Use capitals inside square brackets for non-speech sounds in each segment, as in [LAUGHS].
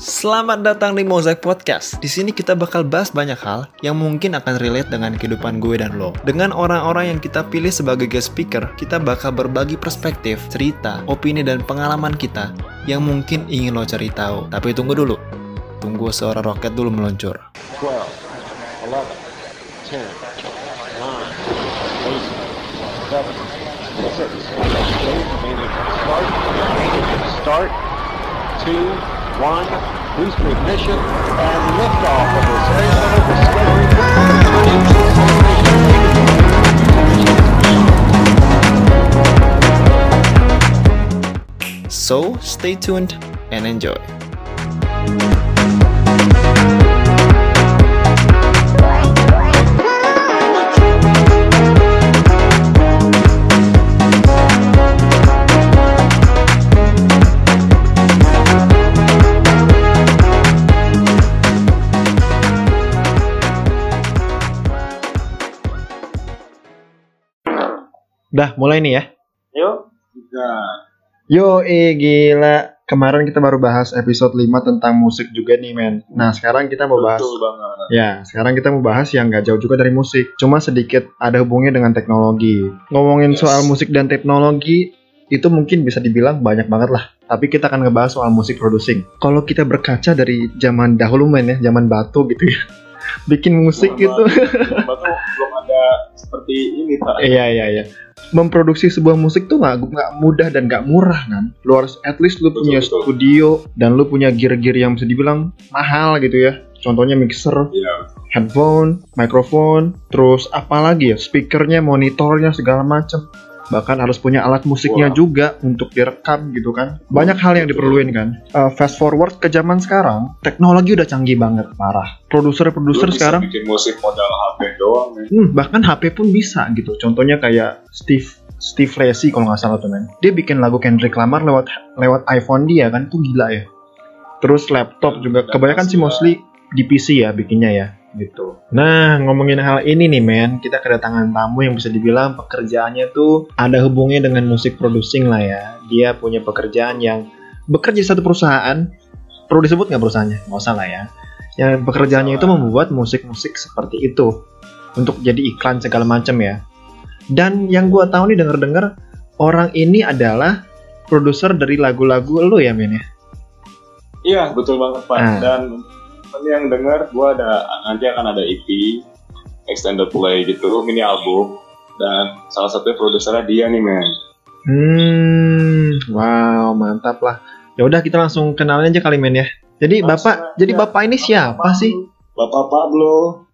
Selamat datang di Mosaic Podcast. Di sini kita bakal bahas banyak hal yang mungkin akan relate dengan kehidupan gue dan lo. Dengan orang-orang yang kita pilih sebagai guest speaker, kita bakal berbagi perspektif, cerita, opini dan pengalaman kita yang mungkin ingin lo cari tahu. Tapi tunggu dulu. Tunggu suara roket dulu meluncur. 12, 11, 10, 9, 8, 7, 6, start, start, 2, 1, boost ignition, and liftoff of the Space Discovery. So, stay tuned and enjoy. Dah, mulai nih ya. Yuk. Yo, eh gila. Kemarin kita baru bahas episode 5 tentang musik juga nih, men. Nah, sekarang kita mau bahas Betul banget. Ya, sekarang kita mau bahas yang gak jauh juga dari musik. Cuma sedikit ada hubungannya dengan teknologi. Ngomongin Yes. soal musik dan teknologi, itu mungkin bisa dibilang banyak banget lah. Tapi kita akan ngebahas soal musik producing. Kalau kita berkaca dari zaman dahulu, men ya, zaman batu gitu ya. [LAUGHS] Bikin musik Zaman itu. Zaman batu belum ada seperti ini pak. Iya iya iya. Memproduksi sebuah musik tuh nggak nggak mudah dan nggak murah kan. Lu harus at least lu Betul, punya betul. studio dan lu punya gear-gear yang bisa dibilang mahal gitu ya. Contohnya mixer, Iya. headphone, mikrofon, terus apa lagi ya? Speakernya, monitornya segala macam. Bahkan harus punya alat musiknya Wah. juga untuk direkam gitu kan. Banyak hal yang diperluin kan. Uh, fast forward ke zaman sekarang, teknologi udah canggih banget, parah. Produser-produser sekarang bikin musik modal HP doang. Hmm, bahkan HP pun bisa gitu. Contohnya kayak Steve Steve Lacy kalau nggak salah tuh men. Dia bikin lagu Kendrick Lamar lewat lewat iPhone dia kan tuh gila ya. Terus laptop juga kebanyakan sih masih mostly di PC ya bikinnya ya gitu. Nah ngomongin hal ini nih men, kita kedatangan tamu yang bisa dibilang pekerjaannya tuh ada hubungannya dengan musik producing lah ya. Dia punya pekerjaan yang bekerja di satu perusahaan. Perlu disebut nggak perusahaannya? Nggak usah lah ya. Yang pekerjaannya itu membuat musik-musik seperti itu untuk jadi iklan segala macam ya. Dan yang gua tahu nih denger-dengar orang ini adalah produser dari lagu-lagu lu ya men ya. Iya betul banget pak. Ah. Dan temen yang dengar gua ada nanti akan ada EP extended play gitu mini album dan salah satunya produsernya dia nih men. Hmm, wow mantap lah. Ya udah kita langsung kenalin aja kali men ya. Jadi Langsung bapak, aja. jadi bapak ini siapa sih? Bapak Pablo.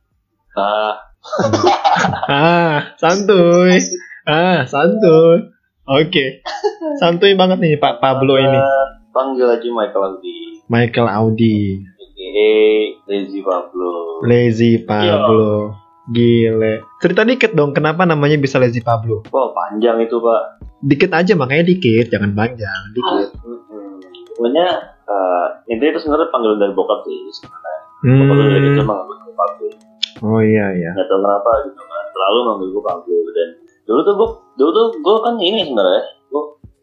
Nah, [LAUGHS] Ah, santuy. Ah, santuy. Oke. Santuy banget nih Pak Pablo ini. panggil aja Michael Audi Michael Audi, aka Lazy Pablo Lazy Pablo. Gile. Cerita dikit dong kenapa namanya bisa Lazy Pablo? wah panjang itu pak Dikit aja makanya dikit, jangan panjang, dikit. Mm-mm. sebenarnya eh, intinya itu sebenarnya panggilan dari bokap sih sebenarnya bokap gue dari kecil Hmm. manggil gue Pablo Oh iya iya. nggak tahu kenapa gitu kan selalu manggil gue Pablo dan dulu tuh gue dulu tuh gue kan ini sebenarnya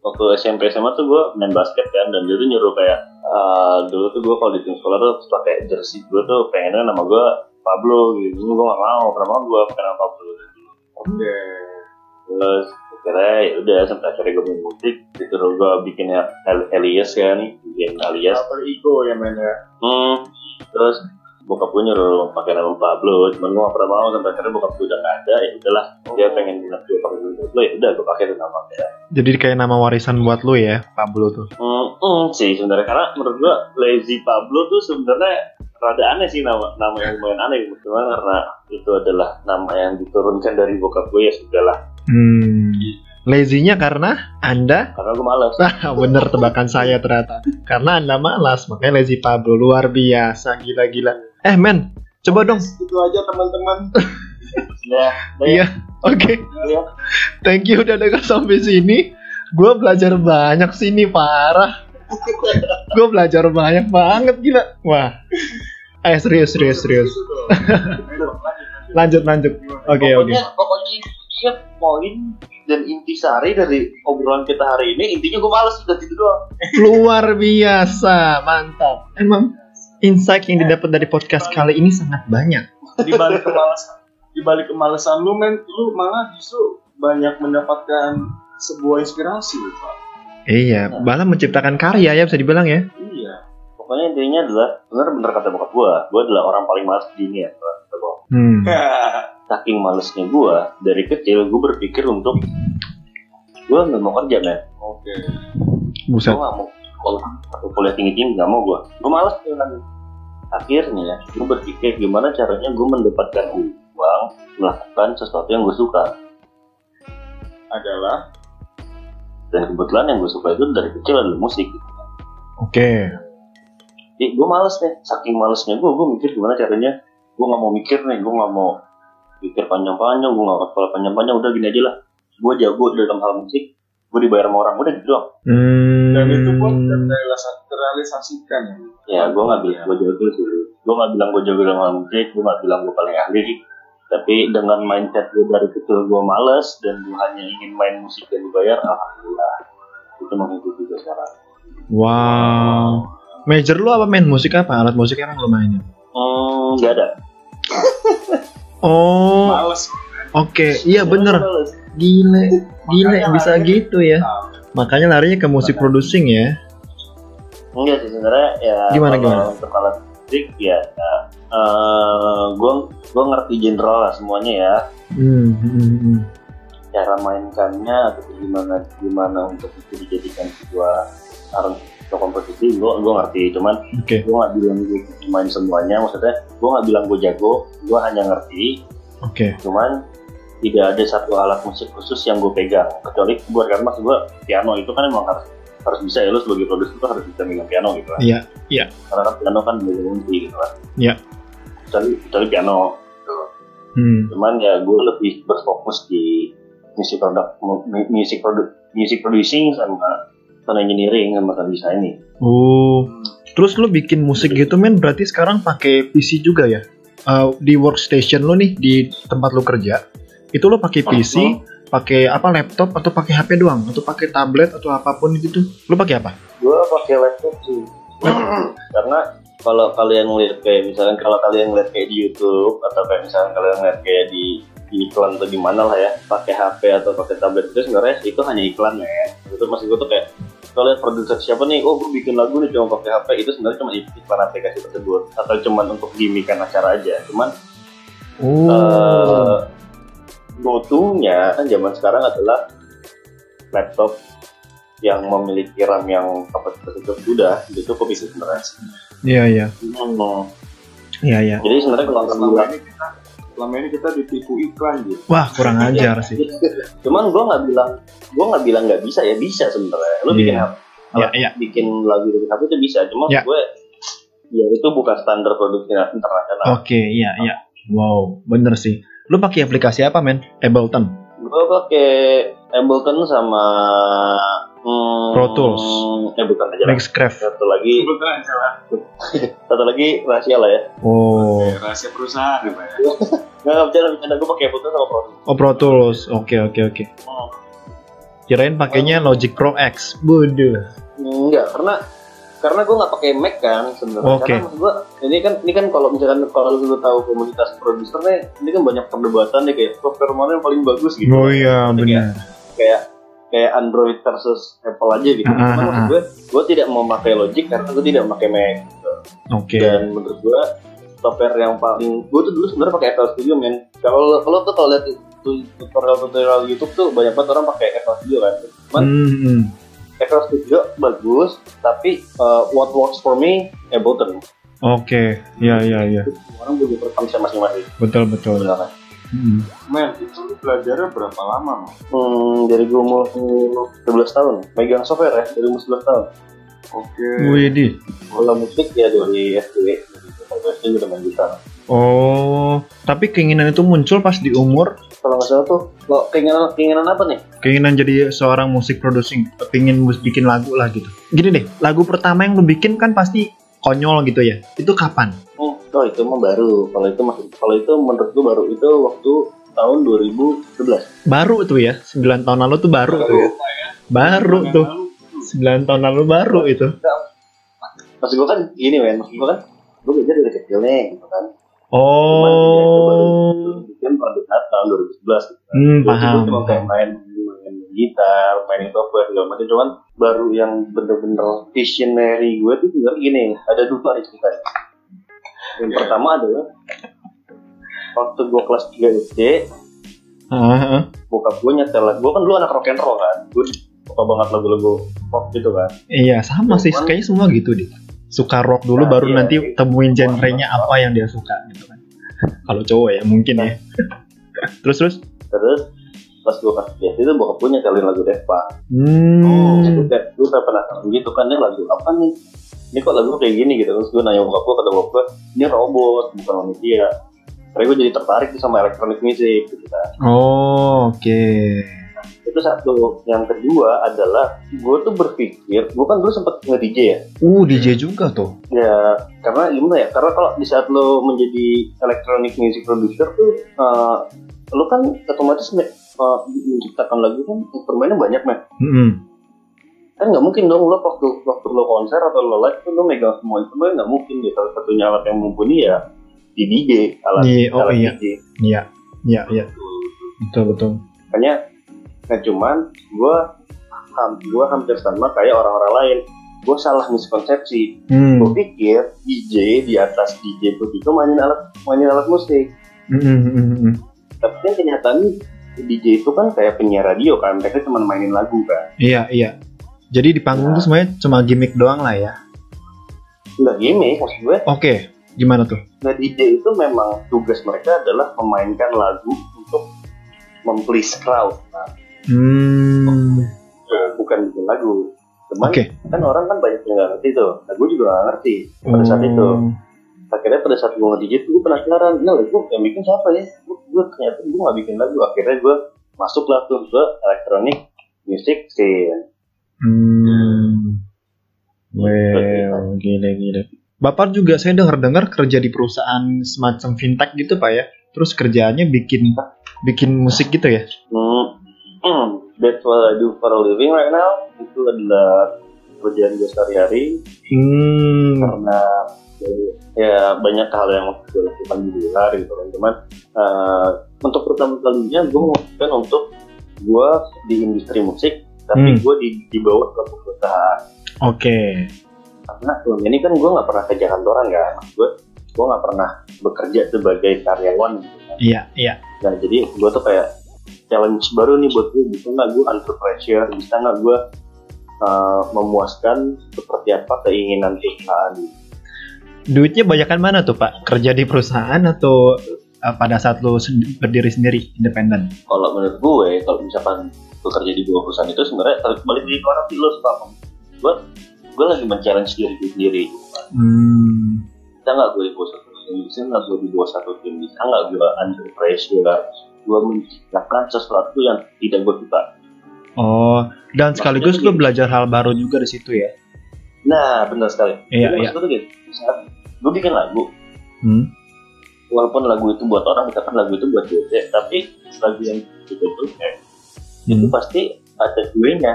waktu SMP SMA tuh gue main basket kan dan dia tuh nyuruh kayak eh, dulu tuh gue kalau di tim sekolah tuh pakai jersey gue tuh pengennya nama gue Pablo gitu gue gak mau mau gue pakai nama Pablo dulu Oke. terus akhirnya ya udah sampai akhirnya gue main musik disuruh gue bikin Elias kan bikin Elias Alter ego ya men ya. hmm. terus bokap gue nyuruh pakai nama Pablo cuman gue gak pernah mau sampai akhirnya bokap gue udah gak ada ya udahlah dia pengen bilang gue pakai Pablo ya udah gue pakai itu nama ya Jadi kayak nama warisan buat lu ya, Pablo tuh. hmm, hmm, sih sebenarnya karena menurut gue Lazy Pablo tuh sebenarnya rada aneh sih nama nama yang lumayan aneh cuman karena itu adalah nama yang diturunkan dari bokap gue ya sudahlah Hmm. Lazy-nya karena Anda karena gue malas Ah, [LAUGHS] bener tebakan saya ternyata. Karena Anda malas, makanya Lazy Pablo luar biasa, gila-gila. Eh men, coba dong. Itu aja teman-teman. [LAUGHS] ya Iya, oke. ya Thank you udah denger sampai sini. Gue belajar banyak sini parah. Gue belajar banyak banget gila. Wah. Eh serius serius serius. Lanjut lanjut. Oke oke. pokoknya pokoknya maksudnya poin dan intisari dari obrolan kita hari ini intinya gue males udah gitu doang Luar biasa, mantap. Emang insight yang didapat dari podcast kali ini sangat banyak. di balik kemalasan di balik kemalasan lu men lu malah justru banyak mendapatkan sebuah inspirasi lu, pak Iya, malah menciptakan karya ya bisa dibilang ya. iya pokoknya intinya adalah bener bener kata bokap gue gue adalah orang paling malas di dunia kata bokap. Hmm. [LAUGHS] saking malesnya gue dari kecil gue berpikir untuk gue nggak mau kerja men oke gue Buset. nggak mau sekolah atau kuliah tinggi tinggi nggak mau gue gue malas dengan akhirnya gue berpikir gimana caranya gue mendapatkan uang melakukan sesuatu yang gue suka adalah dan kebetulan yang gue suka itu dari kecil adalah musik Oke. Jadi gue males nih, saking malesnya gue, gue mikir gimana caranya gue nggak mau mikir nih, gue nggak mau mikir panjang-panjang, gue nggak kepala panjang-panjang, udah gini aja lah. Gue jago dalam hal musik, gue dibayar sama orang, udah gitu doang. Hmm. dan itu pun terrealisasi- terrealisasikan ya gue nggak bilang gue jago sih. Gue nggak bilang gue jago dalam musik, gue nggak bilang gue paling ahli. Tapi dengan mindset gue dari kecil gue males dan gue hanya ingin main musik dan dibayar, alhamdulillah itu mengikuti gue sekarang. Wow. Major lu apa main musik apa? Alat musik yang lu mainin? Hmm, nggak ada. Oh, males oke. Iya bener. Males. Gile, gile bisa gitu ya. Makanya larinya ke musik producing ya. Enggak sih sebenarnya ya Gimana, kalau gimana? untuk alat musik ya, gue gue ngerti general lah semuanya ya Hmm, hmm, hmm. cara mainkannya atau gimana gimana untuk itu dijadikan sebuah arang atau komposisi gue gue ngerti cuman Oke, gue nggak bilang gue main semuanya maksudnya gue nggak bilang gue jago gue hanya ngerti oke. cuman tidak ada satu alat musik khusus yang gue pegang kecuali buat kan maksud gue piano itu kan emang harus harus bisa ya lo sebagai produser tuh harus bisa megang piano gitu kan Iya, karena kan piano kan belajar kunci gitu kan Iya. kecuali kecuali piano Hmm. cuman ya gue lebih berfokus di music product mu- music product music producing sama sound engineering sama sound designing Oh, terus lu bikin musik gitu men? Berarti sekarang pakai PC juga ya? Uh, di workstation lu nih di tempat lu kerja, itu lu pakai PC, pakai apa laptop atau pakai HP doang? Atau pakai tablet atau apa pun gitu? Lu pakai apa? gue pakai laptop sih karena kalau kalian ngeliat kayak misalnya kalau kalian ngeliat kayak di YouTube atau kayak misalnya kalian ngeliat kayak di iklan atau di mana lah ya pakai HP atau pakai tablet itu sebenarnya itu hanya iklan ya itu maksud gue tuh kayak kalau lihat produser siapa nih oh gue bikin lagu nih cuma pakai HP itu sebenarnya cuma iklan aplikasi tersebut atau cuma untuk gimmickan acara aja cuman Oh, eh go to-nya kan zaman sekarang adalah laptop yang memiliki RAM yang kapasitas cukup sudah itu itu sebenarnya. iya iya, Hmm. iya iya. Jadi sebenarnya kalau selama bilang, ini kita selama ini kita ditipu iklan gitu Wah kurang ajar sih. [LAUGHS] cuman gue nggak bilang gue nggak bilang nggak bisa ya bisa sebenarnya. Lo bikin Iya. apa? Iya iya. bikin lagu dari HP itu bisa, cuma Ya. gue ya itu bukan standar produksi internasional. Oke iya iya. Wow bener sih. Lu pakai aplikasi apa men? Ableton. Gue pakai Ableton sama hmm, Pro Tools. Ableton aja lah. Mixcraft. Satu lagi, [LAUGHS] satu lagi rahasia lah ya. Oh. rahasia perusahaan ya pak ya [LAUGHS] Nggak nggak bercanda bercanda gue pakai Ableton sama Pro Tools. Oh Pro Tools. Oke oke oke. Hmm. Kirain pakainya Logic Pro X. Bodoh. Enggak, karena karena gue nggak pakai Mac kan sebenarnya. Oke. Karena maksud gue ini kan ini kan kalau misalkan kalau lu tahu komunitas produser nih, ini kan banyak perdebatan nih kayak software mana yang paling bagus gitu. Oh iya Kayak- benar. Kayak kayak Android versus Apple aja gitu. Ah, Cuman ah, maksud ah. gue, gue tidak memakai Logic karena gue tidak memakai Mac. Oke. Dan menurut gue software yang paling gue tuh dulu sebenarnya pakai FL Studio men. Kalau kalau tuh kalau lihat tutorial tutorial YouTube tuh banyak banget orang pakai FL Studio kan. Cuman Hmm, FL Studio bagus, tapi uh, what works for me Ableton. Oke. Iya iya iya. Orang punya preferensi masing-masing. Betul betul. sebenarnya. Hmm. men itu lu belajarnya berapa lama man? Hmm, dari gue umur 11 tahun, megang software ya, dari umur 11 tahun. oke Widih. Kalau musik ya dari SD, dari SD udah main gitar. Oh, tapi keinginan itu muncul pas di umur Kalau nggak salah tuh, kok keinginan keinginan apa nih? keinginan jadi seorang musik producing, pingin mus- bikin lagu lah gitu. Gini deh, lagu pertama yang lu bikin kan pasti konyol gitu ya. Itu kapan? Hmm, oh itu mah baru. Kalau itu masih, kalau itu menurut gue baru itu waktu tahun 2011 Baru tuh ya, 9 tahun lalu tuh baru tuh ya. Baru tuh. 9 tahun lalu baru itu. maksud gue kan gini men maksud gue kan gue belajar dari kecil nih gitu kan Oh. pada saat tahun 2011 gitu kan. Hmm, paham. cuma kayak main main gitar main software segala macam cuman baru yang bener-bener visionary gue tuh juga gini ada dua nih ceritanya yang pertama adalah waktu gue kelas 3 SD ah. bokap gue nyetel gue kan dulu anak rock and roll kan gue suka banget lagu-lagu pop gitu kan Iya, sama sih. Kayaknya semua gitu deh. Suka rock dulu Nah, baru iya. nanti temuin genrenya apa yang dia suka gitu kan. [LAUGHS] Kalau cowok ya mungkin ya. [LAUGHS] terus terus. terus pas gue 3 SD itu bokap gue nyetelin lagu Punk Hmm. gue kayak gue kayak penasaran gitu kan ini lagu apa nih ini kok lagu kayak gini gitu terus gue nanya bokap gue kata bokap gue ini robot bukan manusia Karena gue jadi tertarik tuh sama electronic music gitu kan Oh, oke. Itu satu yang kedua adalah gue tuh berpikir gue kan dulu sempet nge DJ ya Uh, DJ juga tuh. ya karena gimana ya karena kalau di saat lo menjadi electronic music producer tuh eh, lo kan otomatis eh, menciptakan lagu kan instrumennya banyak men Mm-mm. kan nggak mungkin dong lo waktu waktu lo konser atau lo live tuh lo megang semua instrumen nggak mungkin deh salah satunya alat yang mumpuni ya di DJ alat Iya, oh alat iya. DJ Iya, iya, iya. Betul betul. makanya nah cuman gue gue hampir sama kayak orang-orang lain gue salah miskonsepsi Hmm. gue pikir DJ di atas DJ itu mainin alat mainin alat musik Mm, mm, mm, mm. tapi kan kenyataannya DJ itu kan kayak penyiar radio kan mereka cuma mainin lagu kan Iya, iya. Jadi di panggung tuh semuanya cuma gimmick doang lah ya. nggak gimmick maksud gue Oke, gimana tuh? Nah DJ itu memang tugas mereka adalah memainkan lagu untuk memplease crowd, nah, Hmm. bukan bikin lagu. Cuman Oke. kan orang kan banyak yang nggak ngerti tuh. Nah gue juga nggak ngerti pada saat itu. Oh. Akhirnya pada saat gue nge-DJ tuh gue penasaran, nah lagu yang bikin siapa ya? Gue, gue ternyata gue nggak bikin lagu. Akhirnya gue masuklah tuh ke electronic music scene. Hmm. Well, gile gile. Bapak juga saya dengar-dengar kerja di perusahaan semacam fintech gitu pak ya. Terus kerjaannya bikin bikin musik gitu ya? Hmm. Hmm. That's what I do for a living right now. Itu adalah kerjaan gue sehari-hari. Hmm. karena ya banyak hal yang gue lakukan di luar gitu kan cuman eh, untuk pertama kalinya gue memutuskan untuk gue di industri musik tapi Hmm. gue di, dibawa ke perusahaan Oke. karena selama ini kan gue nggak pernah kerja kantoran kan gue gue nggak pernah bekerja sebagai karyawan gitu kan. Iya iya. nah jadi gue tuh kayak challenge baru nih buat gue. Bisa nggak gue under pressure? Bisa nggak gue eh, memuaskan seperti apa keinginan perusahaan? Duitnya banyakan mana tuh pak? Kerja di perusahaan atau eh, pada saat lo berdiri sendiri independen? kalau menurut gue kalau misalkan bekerja di dua perusahaan itu sebenarnya balik di orang lo suka apa gue gue lagi men-challenge diri gue sendiri Hmm. bisa nggak gue di bawah satu tim bisa nggak gue di bawah satu tim? Bisa nggak gue under pressure gue menciptakan sesuatu yang tidak gue suka Oh, dan sekaligus lo belajar hal baru juga di situ ya? nah benar sekali Iya, Jadi iya. maksud gue tuh gini saat gue bikin lagu Hmm. walaupun lagu itu buat orang misalkan lagu itu buat gue tapi lagu yang kita itu eh, itu Hmm. pasti ada gue nya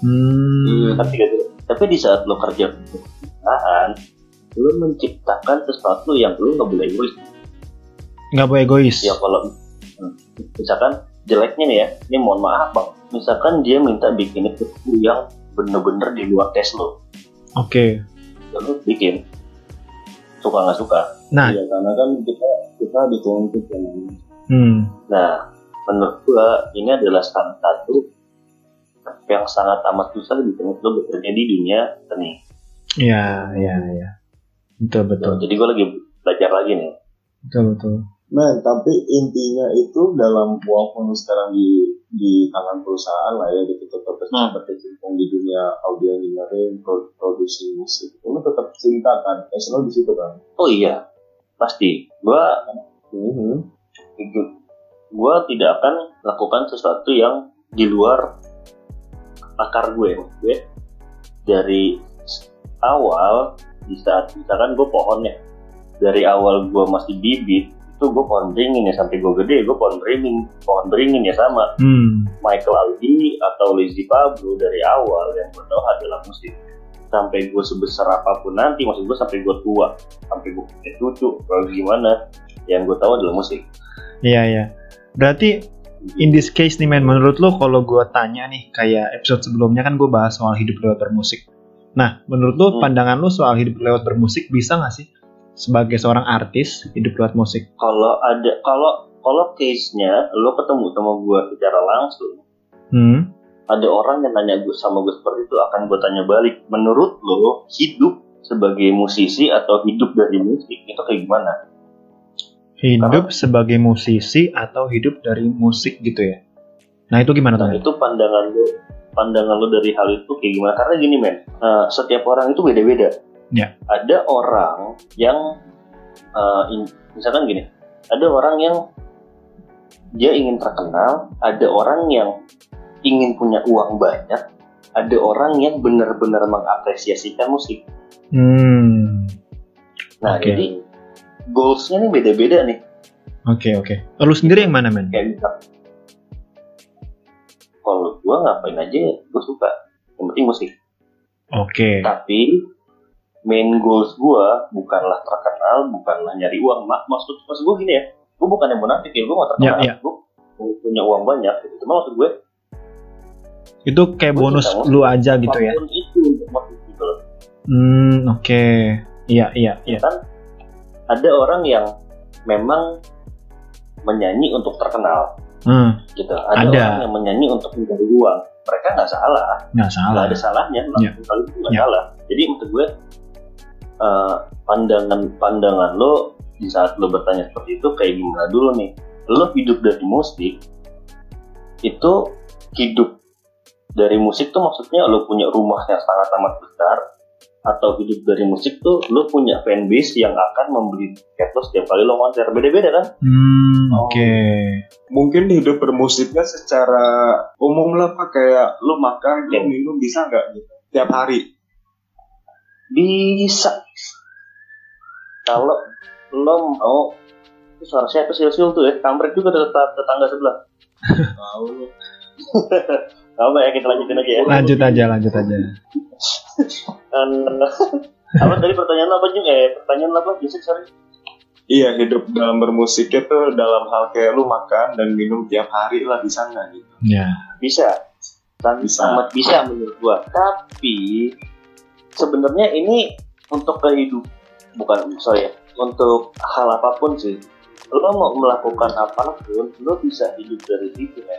Hmm. tapi gitu tapi di saat lo kerja perusahaan lo menciptakan sesuatu yang lo nggak boleh egois Nggak boleh egois. ya kalau hmm, misalkan jeleknya nih ya ini mohon maaf bang misalkan dia minta bikin itu yang bener-bener di luar tes lo Oke. ya lo bikin suka nggak suka Nah. ya karena kan kita kita dituntut yang Hmm. nah menurut gua ini adalah salah satu yang sangat amat susah di tengah lo bekerja di dunia seni Iya, iya, iya. Betul, betul. jadi gua lagi belajar lagi nih Betul, betul. Nah, tapi intinya itu dalam walaupun sekarang di di tangan perusahaan lah ya, gitu tetap Hmm. berkecimpung di dunia audio engineering, pro- produksi musik, lu tetap cinta kan, passion lu di situ kan. oh iya pasti gua Mhm. gue tidak akan lakukan sesuatu yang di luar akar gue gue dari awal di saat misalkan gue pohonnya dari awal gue masih bibit itu tuh gue pohon beringin ya sampai gue gede gue pohon beringin pohon beringin ya sama Hmm. Michael Aldi atau Lizzy Pablo dari awal yang gue tahu adalah musik sampai gue sebesar apa pun nanti maksud gue sampai gue tua sampai gue punya cucu kalau gimana yang gue tahu adalah musik Iya iya. Berarti in this case nih men, menurut lo kalau gue tanya nih kayak episode sebelumnya kan gue bahas soal hidup lewat bermusik. Nah, menurut lo Hmm. pandangan lo soal hidup lewat bermusik bisa nggak sih sebagai seorang artis hidup lewat musik? kalau ada kalau kalau case nya lo ketemu sama gue secara langsung Hmm. ada orang yang nanya gue sama gue seperti itu akan gue tanya balik menurut lo hidup sebagai musisi atau hidup dari musik itu kayak gimana Hidup sebagai musisi atau hidup dari musik gitu ya? Nah itu gimana tuh? Nah itu pandangan lu, pandangan lu dari hal itu kayak gimana? Karena gini men, eh, setiap orang itu beda-beda. Ya. Ada orang yang, eh, in- misalkan gini, ada orang yang dia ingin terkenal, ada orang yang ingin punya uang banyak, ada orang yang benar-benar mengapresiasikan musik. Hmm. Nah Oke. jadi goalsnya nih beda-beda nih. Oke oke. Lu sendiri yang mana men? Kayak misal, kalau gua ngapain aja, gue suka. Yang penting musik. Oke. tapi main goals gua bukanlah terkenal bukanlah nyari uang Mak, maksud maksud gua gini ya gua bukan yang munafik ya gua mau terkenal Ya, ya. gua mau punya uang banyak gitu cuma maksud gue Itu kayak Gua bonus cinta lu aja gitu ya? itu untuk gitu loh Hmm. Oke. Iya iya iya. kan ada orang yang memang menyanyi untuk terkenal Hmm. gitu ada, Ada. orang yang menyanyi untuk mencari uang mereka nggak salah Nggak nggak salah. ada salahnya Ya. nggak Ya. salah jadi maksud gue eh, pandangan pandangan lo di saat lo bertanya seperti itu kayak gimana dulu nih lo hidup dari musik itu hidup dari musik tuh maksudnya lo punya rumah yang sangat amat besar atau hidup dari musik tuh lo punya fanbase yang akan membeli tiket lo setiap kali lo konser beda-beda kan Hmm. Oh. Oke. mungkin hidup bermusiknya secara umum lah pak kayak lu makan Ya. minum bisa nggak gitu tiap hari Bisa. Kalau lo mau itu suara siapa sil-sil tuh ya? Kamprek juga tetap tetangga sebelah. [LAUGHS] tahu [LAUGHS] Tahu nggak ya kita lanjutin aja ya. Lanjut aja lanjut aja. Apa [LAUGHS] tadi pertanyaan lo apa juga eh pertanyaan lo apa Jessic sorry. iya hidup dalam bermusiknya tuh dalam hal kayak lu makan dan minum tiap hari lah bisa nggak gitu Ya. Bisa. Dan Bisa. amat bisa menurut gua. Tapi sebenarnya ini untuk kehidup bukan sorry ya untuk hal apa pun sih lo mau melakukan apa pun lo bisa hidup dari situ ya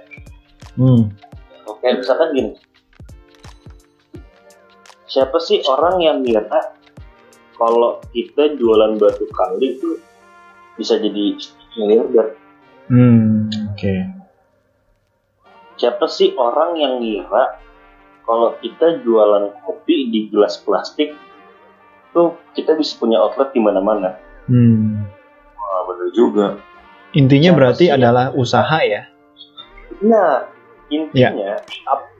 Hmm. Oke, misalkan gini. Siapa sih orang yang ngira kalau kita jualan batu kali itu bisa jadi miliarder? Hmm. Oke. Siapa sih orang yang ngira kalau kita jualan kopi di gelas plastik tuh kita bisa punya outlet di mana-mana? Hmm. wah bener juga Intinya Siapa berarti sih adalah usaha ya. Nah, intinya ap-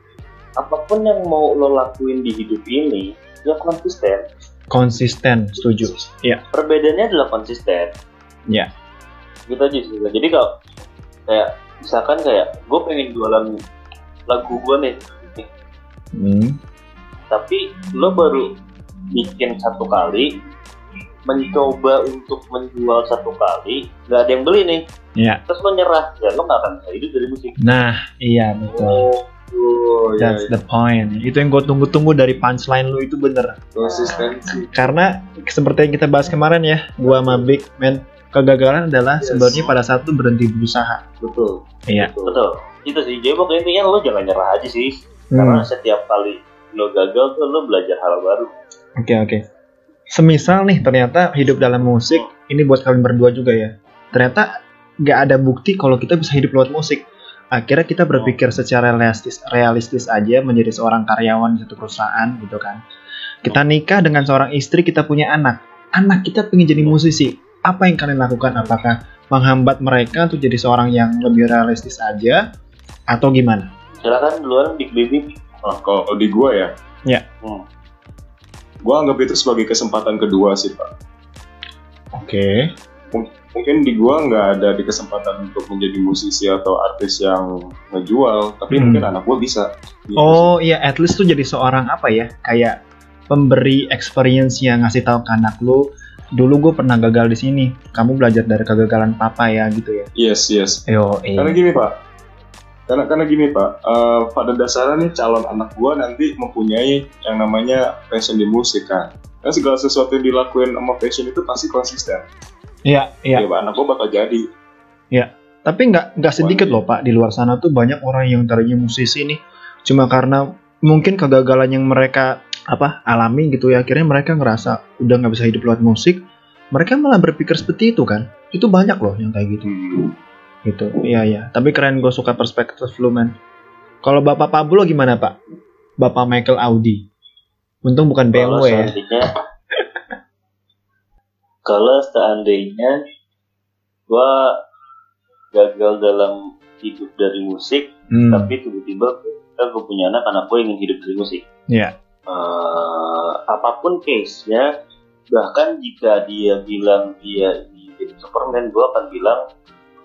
apa pun yang mau lo lakuin di hidup ini, ya konsisten. Konsisten, setuju. Iya. Perbedaannya adalah konsisten. Iya. Gitu aja sih. Jadi kalau kayak misalkan kayak gue pengen jualan lagu gue nih, Hmm. tapi lo baru bikin satu kali, mencoba untuk menjual satu kali, nggak ada yang beli nih, Iya. terus lo nyerah, ya lo nggak akan bisa hidup dari musik. Nah, iya betul. oh ya That's the point. Itu yang gue tunggu-tunggu dari punchline lu itu bener. konsistensi Karena seperti yang kita bahas kemarin ya, gua sama Big Man, kegagalan adalah Yes. sebenarnya pada saat lu berhenti berusaha. betul Iya. Betul. Itu sih. Jadi pokoknya intinya lo jangan nyerah aja sih. Karena Hmm. setiap kali lo gagal tuh lo belajar hal baru. Oke oke. Semisal nih ternyata hidup dalam musik ini buat kalian berdua juga ya. Ternyata nggak ada bukti kalau kita bisa hidup lewat musik. Akhirnya kita berpikir secara realistis, realistis aja menjadi seorang karyawan di satu perusahaan gitu kan. Kita nikah dengan seorang istri, kita punya anak. Anak kita pengen jadi musisi. Apa yang kalian lakukan? Apakah menghambat mereka untuk jadi seorang yang lebih realistis aja? Atau gimana? Silakan duluan Big Baby. Nah, kalau di gua ya Ya. Hmm. gua anggap itu sebagai kesempatan kedua sih pak Oke. mungkin di gua nggak ada di kesempatan untuk menjadi musisi atau artis yang ngejual tapi Hmm. mungkin anak gua bisa Gitu Oh iya, at least tuh jadi seorang apa ya? Kayak pemberi experience yang ngasih tahu ke anak lu. Dulu gue pernah gagal di sini. Kamu belajar dari kegagalan papa ya gitu ya. yes yes Yo, eh. karena gini pak karena karena gini pak eh, pada dasarnya nih calon anak gua nanti mempunyai yang namanya passion di musik kan. Kan segala sesuatu yang dilakuin sama passion itu pasti konsisten. Iya, iya. ya Pak, anak gua bakal jadi. Tapi nggak nggak sedikit loh pak di luar sana tuh banyak orang yang tadinya musisi nih cuma karena mungkin kegagalan yang mereka apa alami gitu ya akhirnya mereka ngerasa udah nggak bisa hidup lewat musik mereka malah berpikir seperti itu kan. Itu banyak loh yang kayak gitu. Hmm. Gitu. Iya iya. Tapi keren gue suka perspektif lu man kalau bapak Pablo gimana pak? Bapak Michael Audi. Untung bukan BMW ya. kalau seandainya gua gagal dalam hidup dari musik, Hmm, tapi tiba-tiba kita gue punya anak, anak gue ingin hidup dari musik. Iya. Eh, apa pun case-nya, bahkan jika dia bilang dia ingin jadi Superman, gue akan bilang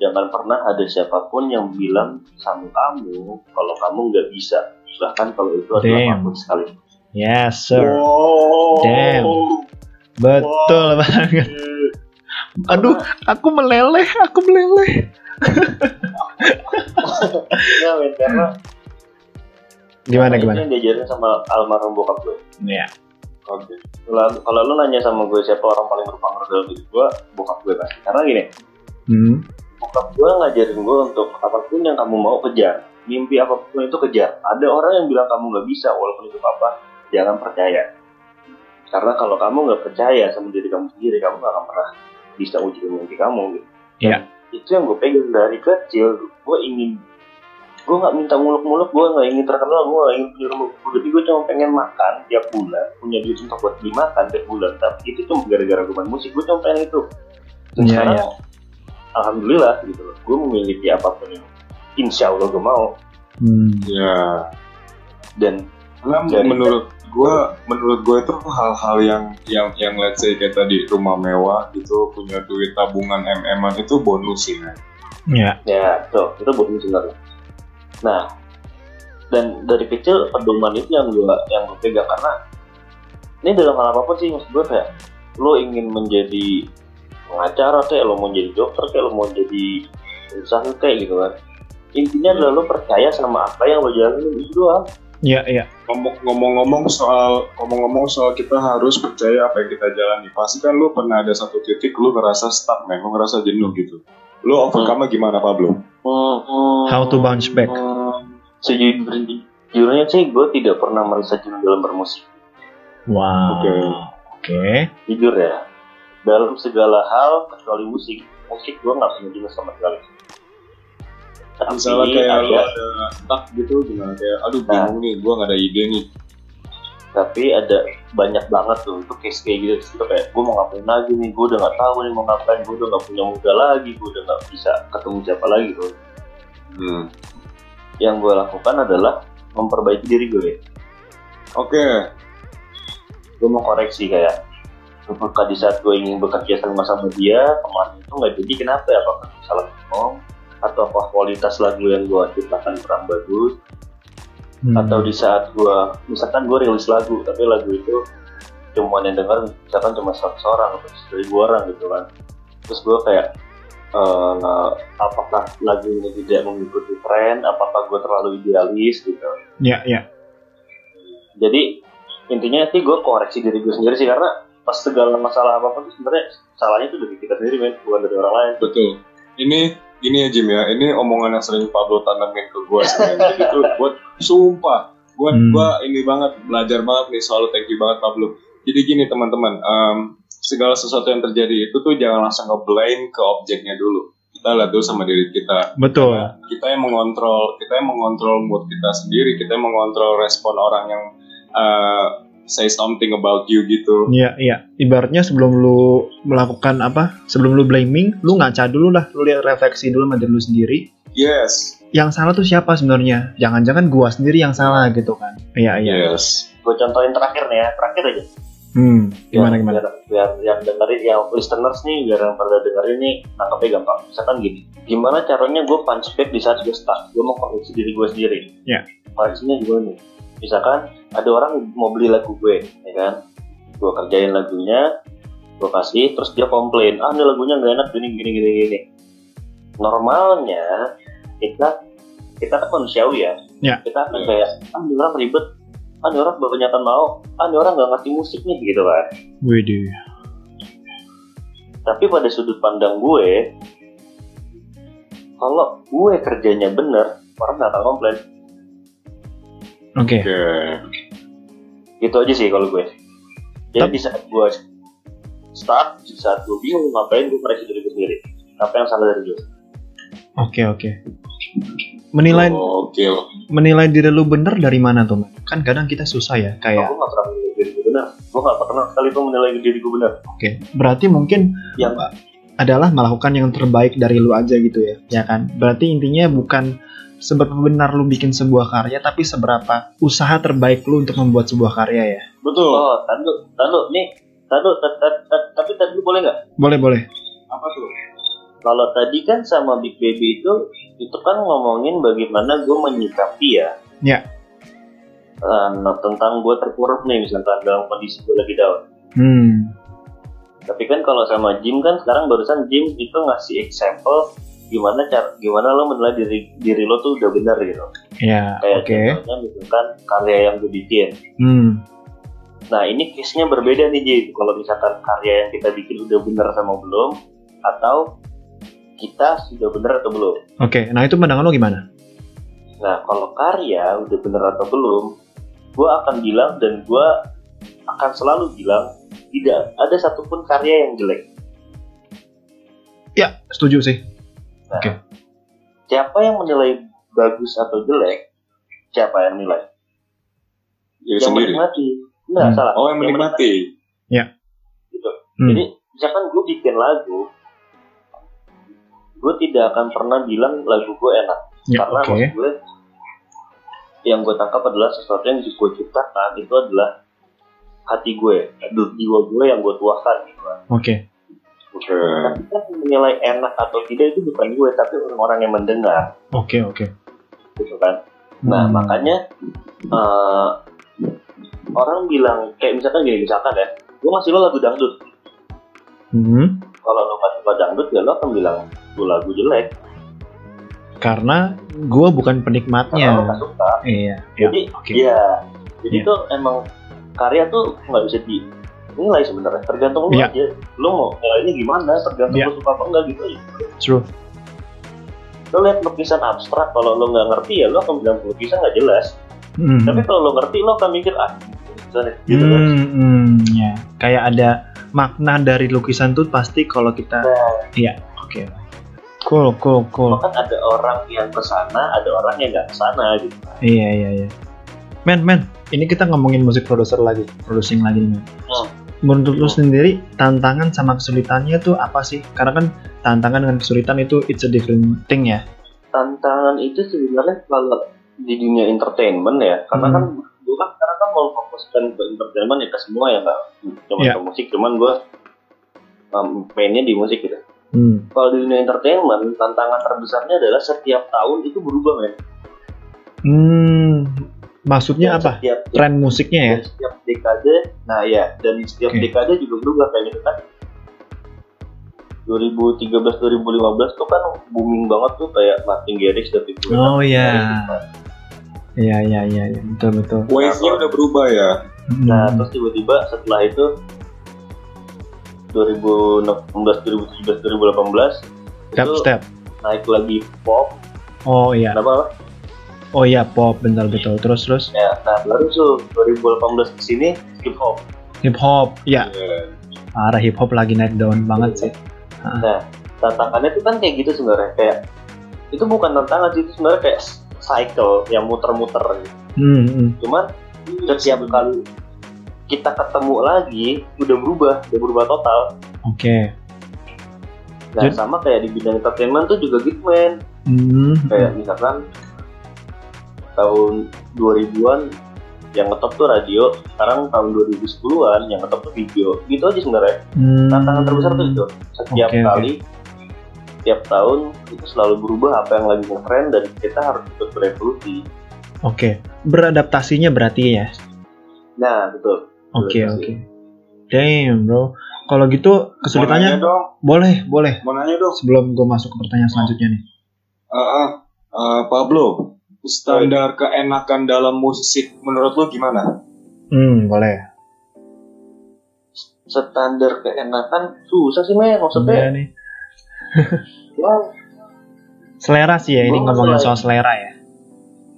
jangan pernah ada siapa pun yang bilang sama kamu kalau kamu nggak bisa. Bahkan kalau itu adalah Damn. apa pun sekali. yes sir Wow. Damn. betul banget aduh aku meleleh aku meleleh Ya, men, karena gimana gimana yang diajarin sama almarhum bokap gue. Iya. Oke. Kalau, kalau lu nanya sama gue siapa orang paling berpengaruh dalam hidup gue, bokap gue pasti. Karena gini, hmm. Bokap gue ngajarin gue untuk apa pun yang kamu mau kejar. Mimpi apa pun itu kejar. Ada orang yang bilang kamu nggak bisa, walaupun itu apa, jangan percaya. Karena kalau kamu nggak percaya sama diri kamu sendiri, kamu nggak akan pernah bisa wujudin mimpi kamu. Gitu. Iya. Itu yang gue pegang dari kecil. Gue ingin, gue nggak minta muluk-muluk, gue nggak ingin terkenal, gue nggak ingin punya rumah gede. Gue cuma pengen makan tiap bulan, punya duit untuk buat beli makan tiap bulan. Tapi itu cuma gara-gara gue main musik, gue cuma pengen itu. Dan Iya, sekarang, iya. Alhamdulillah gitu loh, gue memiliki apa pun yang insya Allah gue mau. Hmm. Ya. Dan menurut gua menurut gua itu hal-hal yang yang yang let's say kayak tadi rumah mewah gitu punya duit tabungan MM-an itu bonus sih kan. ya ya tuh itu bonus sebenarnya. Nah dan dari kecil pedoman itu yang gue yang gue pegang karena ini dalam hal apa pun sih maksud gue kayak lo ingin menjadi pengacara kayak lo mau jadi dokter kayak lo mau jadi usaha kayak gitu kan intinya adalah lo percaya sama apa yang lo jalanin itu doang ya ya Ngomong- Ngomong-ngomong soal ngomong-ngomong soal kita harus percaya apa yang kita jalani. Pasti kan lu pernah ada satu titik lu ngerasa stuck, men. Lu ngerasa jenuh gitu. Lu overcome gimana, Pablo? How to bounce back. Hmm, sejujurnya sih gue tidak pernah merasa jenuh dalam bermusik wow Oke. oke jujur ya dalam segala hal kecuali musik. Musik gue nggak punya jenuh sama sekali. Tapi Misalnya kayak ada. ada stuck gitu gimana? Kayak aduh Nah. bingung nih, gua gak ada ide nih. tapi ada banyak banget tuh untuk case kayak gitu. Terus kayak gue mau ngapain lagi nih? Gue udah nggak tahu nih mau ngapain. Gue udah nggak punya muda lagi. Gue udah nggak bisa ketemu siapa lagi. Tuh Hmm. yang gue lakukan adalah memperbaiki diri gue Oke. gue mau koreksi kayak ketika di saat gue ingin bekerja sama sama dia kemarin itu nggak jadi kenapa ya? Apakah salah ngomong? Atau apa kualitas lagu yang gue ciptakan kurang bagus? Hmm. atau di saat gue misalkan gue rilis lagu tapi lagu itu cuma yang denger misalkan cuma 100 orang atau 1000 orang gitu kan. Terus gue kayak eh, apakah lagu ini tidak mengikuti tren? Apakah gue terlalu idealis gitu? Ya ya. Jadi intinya sih gue koreksi diri gue sendiri sih karena pas segala masalah apa tuh sebenarnya salahnya itu dari kita sendiri men bukan dari orang lain Betul. Ini ini ya Jim ya, ini omongan yang sering Pablo tanamin ke gue sebenarnya. Jadi tuh buat sumpah, buat Hmm. gua ini banget belajar banget nih soal thank you banget Pablo. Jadi gini teman-teman, em, segala sesuatu yang terjadi itu tuh jangan langsung nge-blame ke objeknya dulu. Kita lihat dulu sama diri kita. betul Kita yang mengontrol, kita yang mengontrol mood kita sendiri, kita yang mengontrol respon orang yang eh, say something about you gitu. Iya, iya. Ibaratnya sebelum lu melakukan apa? Sebelum lu blaming, lu ngaca dulu lah. Lu lihat refleksi dulu sama diri lu sendiri. Yes, Yang salah tuh siapa sebenarnya? Jangan-jangan gua sendiri yang salah gitu kan. Iya, iya. yes. gue contohin terakhir nih ya terakhir aja Hmm, gimana biar, gimana? biar, biar yang dengerin yang listeners nih biar yang pada dengerin nih nangkepnya gampang misalkan gini gimana caranya gue punch back di saat gue stuck gue mau koreksi diri gue sendiri Ya. koreksinya gimana nih misalkan ada orang mau beli lagu gue ya kan? Gue kerjain lagunya gue kasih terus dia komplain ah ini lagunya nggak enak gini gini gini gini. Normalnya kita kita kan manusiawi ya. Ya. kita akan kayak ah ini orang ribet. Ah ini orang kebanyakan mau. Ah ini orang nggak ngerti musik nih gitu kan. Widih. tapi pada sudut pandang gue kalau gue kerjanya bener orang nggak akan komplain Oke. Oke. gitu aja sih kalau gue jadi Tap- di saat gue start di saat gue bingung ngapain gue koreksi diri gue sendiri apa yang salah dari gue Oke, oke. Menilai Oke. menilai diri lu bener dari mana tuh? Kan kadang kita susah ya, kayak gue nggak pernah menilai diri gue benar gue nggak pernah sekali tuh menilai diri gue benar Oke, berarti mungkin yang adalah melakukan yang terbaik dari lu aja gitu ya, ya kan? Berarti intinya bukan seberapa benar lu bikin sebuah karya, tapi seberapa usaha terbaik lu untuk membuat sebuah karya ya. Betul. oh tadu tadu nih tadu tat- tat- tat- tapi tadi lu boleh nggak Boleh, boleh. Apa tuh? kalau tadi kan sama Big Baby itu itu kan ngomongin bagaimana gue menyikapi ya Ya. Eh, nah, tentang gue terpuruk nih misalkan dalam kondisi gue lagi down Hmm. Tapi kan kalau sama Jim kan sekarang barusan Jim itu ngasih example gimana cara gimana lo menilai diri diri lo tuh udah benar gitu. Ya, Kayak oke. contohnya misalkan karya yang gue bikin. Hmm. Nah ini case-nya berbeda nih Jim. Kalau misalkan karya yang kita bikin udah benar sama belum atau kita sudah benar atau belum. Oke, nah itu pandangan lu gimana? Nah kalau karya udah benar atau belum, gue akan bilang dan gue akan selalu bilang tidak ada satupun karya yang jelek. Ya, setuju sih. Nah, Oke. siapa yang menilai bagus atau jelek? Siapa yang nilai? Diri yang sendiri. menikmati. Enggak, Hmm. salah. Oh, yang menikmati. Gitu. Hmm. Jadi, misalkan gue bikin lagu, gue tidak akan pernah bilang lagu gue enak. Ya, Karena oke. maksud gue, yang gue tangkap adalah sesuatu yang gue ciptakan, itu adalah hati gue, aduh, jiwa gue yang gue tuakan gitu kan. Oke. Oke. Tapi kan menilai enak atau tidak itu bukan gue, tapi orang-orang yang mendengar, Oke, oke. gitu kan. Nah, Hmm. makanya eh, orang bilang kayak misalkan gini, misalkan ya, gue ngasih lo lagu dangdut. Hmm. Kalau lo nggak suka dangdut, ya lo akan bilang itu lagu jelek. Karena gua bukan Karena lo penikmatnya. nggak suka. Iya, ya. Jadi, Oke. iya. Jadi Iya. tuh emang karya tuh nggak bisa dinilai sebenarnya. Tergantung lo Iya. aja. Lo mau nilainya gimana? Tergantung Iya. lo suka apa enggak gitu aja. True. Lo lihat lukisan abstrak, kalau lo nggak ngerti ya lo akan bilang lukisan nggak jelas. Hmm. Tapi kalau lo ngerti, lo akan mikir ah, lukisan gitu kan. Hmm, hmm, ya. Kayak ada makna dari lukisan tuh pasti kalau kita Iya, oke. Cool, cool, cool. Bahkan ada orang yang ke sana, ada orang yang nggak ke sana gitu. Iya, iya, iya. Men, men, ini kita ngomongin musik produser lagi, producing lagi nih. men. Menurut lu sendiri, tantangan sama kesulitannya tuh apa sih? Karena kan tantangan dengan kesulitan itu it's a different thing ya. Tantangan itu sebenarnya kalau di dunia entertainment ya, karena Hmm. kan gue kan sekarang kan mau fokuskan ke entertainment ya ke semua ya nggak cuma Iya. ke musik, cuman gue um, mainnya di musik gitu. Hmm. Kalau di dunia entertainment, tantangan terbesarnya adalah setiap tahun itu berubah men. Hmm, maksudnya apa? Setiap, Tren musiknya ya? dan setiap dekade, nah ya, dan setiap Oke. dekade juga berubah kayak gitu kan. 2013-2015 tuh kan booming banget tuh kayak Martin Garrix, David Guetta. Oh iya. gitu. Iya, iya, iya, iya. betul, betul. Wave-nya udah berubah ya. Nah, Hmm. terus tiba-tiba setelah itu 2016, 2017, 2018 Step, itu step. naik lagi pop. Oh iya, Kenapa? Oh iya, pop, bentar betul. Terus, terus Ya, nah baru tuh 2018 ke sini hip hop. hip hop, ya. Iya. Parah hip hop lagi naik daun banget sih. Nah, tantangannya tuh kan kayak gitu sebenarnya kayak itu bukan tantangan sih itu sebenarnya kayak cycle yang muter-muter. Hmm, hmm. Cuman setiap kali kita ketemu lagi udah berubah, udah berubah total. Oke. Nah, Jadi- sama kayak di bidang entertainment tuh juga gitu men. Hmm. Kayak misalkan tahun 2000-an yang ngetop tuh radio sekarang tahun 2010-an yang ngetop tuh video gitu aja sebenarnya Hmm, tantangan terbesar tuh itu setiap oke. kali tiap tahun itu selalu berubah apa yang lagi ngetren dan kita harus ikut berevolusi Oke, beradaptasinya berarti ya. nah betul Oke, oke. Damn, bro. Kalau gitu Mau nanya kesulitannya dong, boleh, boleh. mau nanya dong. Sebelum gue masuk ke pertanyaan selanjutnya nih. Ah, ah, ah, Pablo, standar keenakan dalam musik menurut lo gimana? Hmm, boleh. standar keenakan susah sih men Iya maksudnya nih. [LAUGHS] ya, Selera sih ya, ini ngomongin selera. soal selera ya.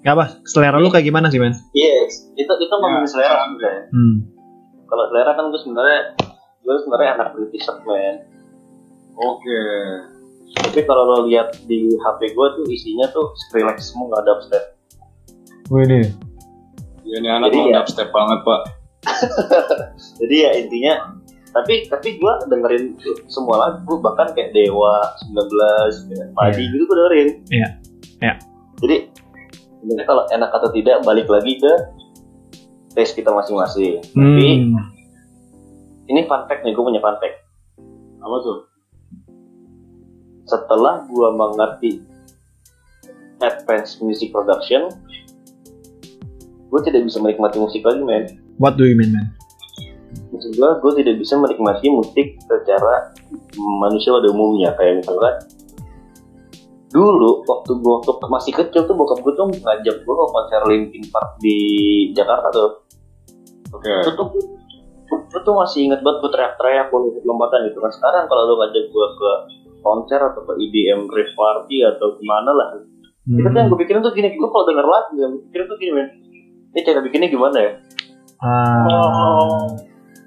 Gak apa, selera lu kayak gimana sih, men? yes itu itu ngomongin Ya, selera ya. sebenarnya Hmm. kalau selera kan gue sebenarnya gue sebenarnya anak British men Oke. Tapi kalau lo lihat di HP gue tuh isinya tuh Skrillex semua nggak dubstep Wih deh. Ya, ini anak Jadi mau ya. dubstep banget, Pak. [LAUGHS] jadi ya intinya tapi tapi gue dengerin semua lagu bahkan kayak Dewa 19 kayak Padi Iya. gitu gue dengerin Iya. Iya. jadi sebenarnya kalau enak atau tidak balik lagi ke taste kita masing-masing tapi Hmm. ini fun fact nih gue punya fun fact Apa tuh? Setelah gue mengerti advanced music production gue tidak bisa menikmati musik lagi men What do you mean, man? maksud gue gue tidak bisa menikmati musik secara manusia pada umumnya kayak misalkan dulu waktu gue waktu masih kecil tuh bokap gue tuh ngajak gue ke konser Linkin Park di Jakarta tuh Oke. itu tuh itu tuh masih inget banget gue teriak-teriak gue ikut lompatan gitu kan sekarang kalau lo ngajak gue ke konser atau ke EDM rave party atau ke mana lah Hmm. itu tuh yang gue pikirin tuh gini gue kalau denger lagu yang gue pikirin tuh gini men ini cara bikinnya gimana ya Ah.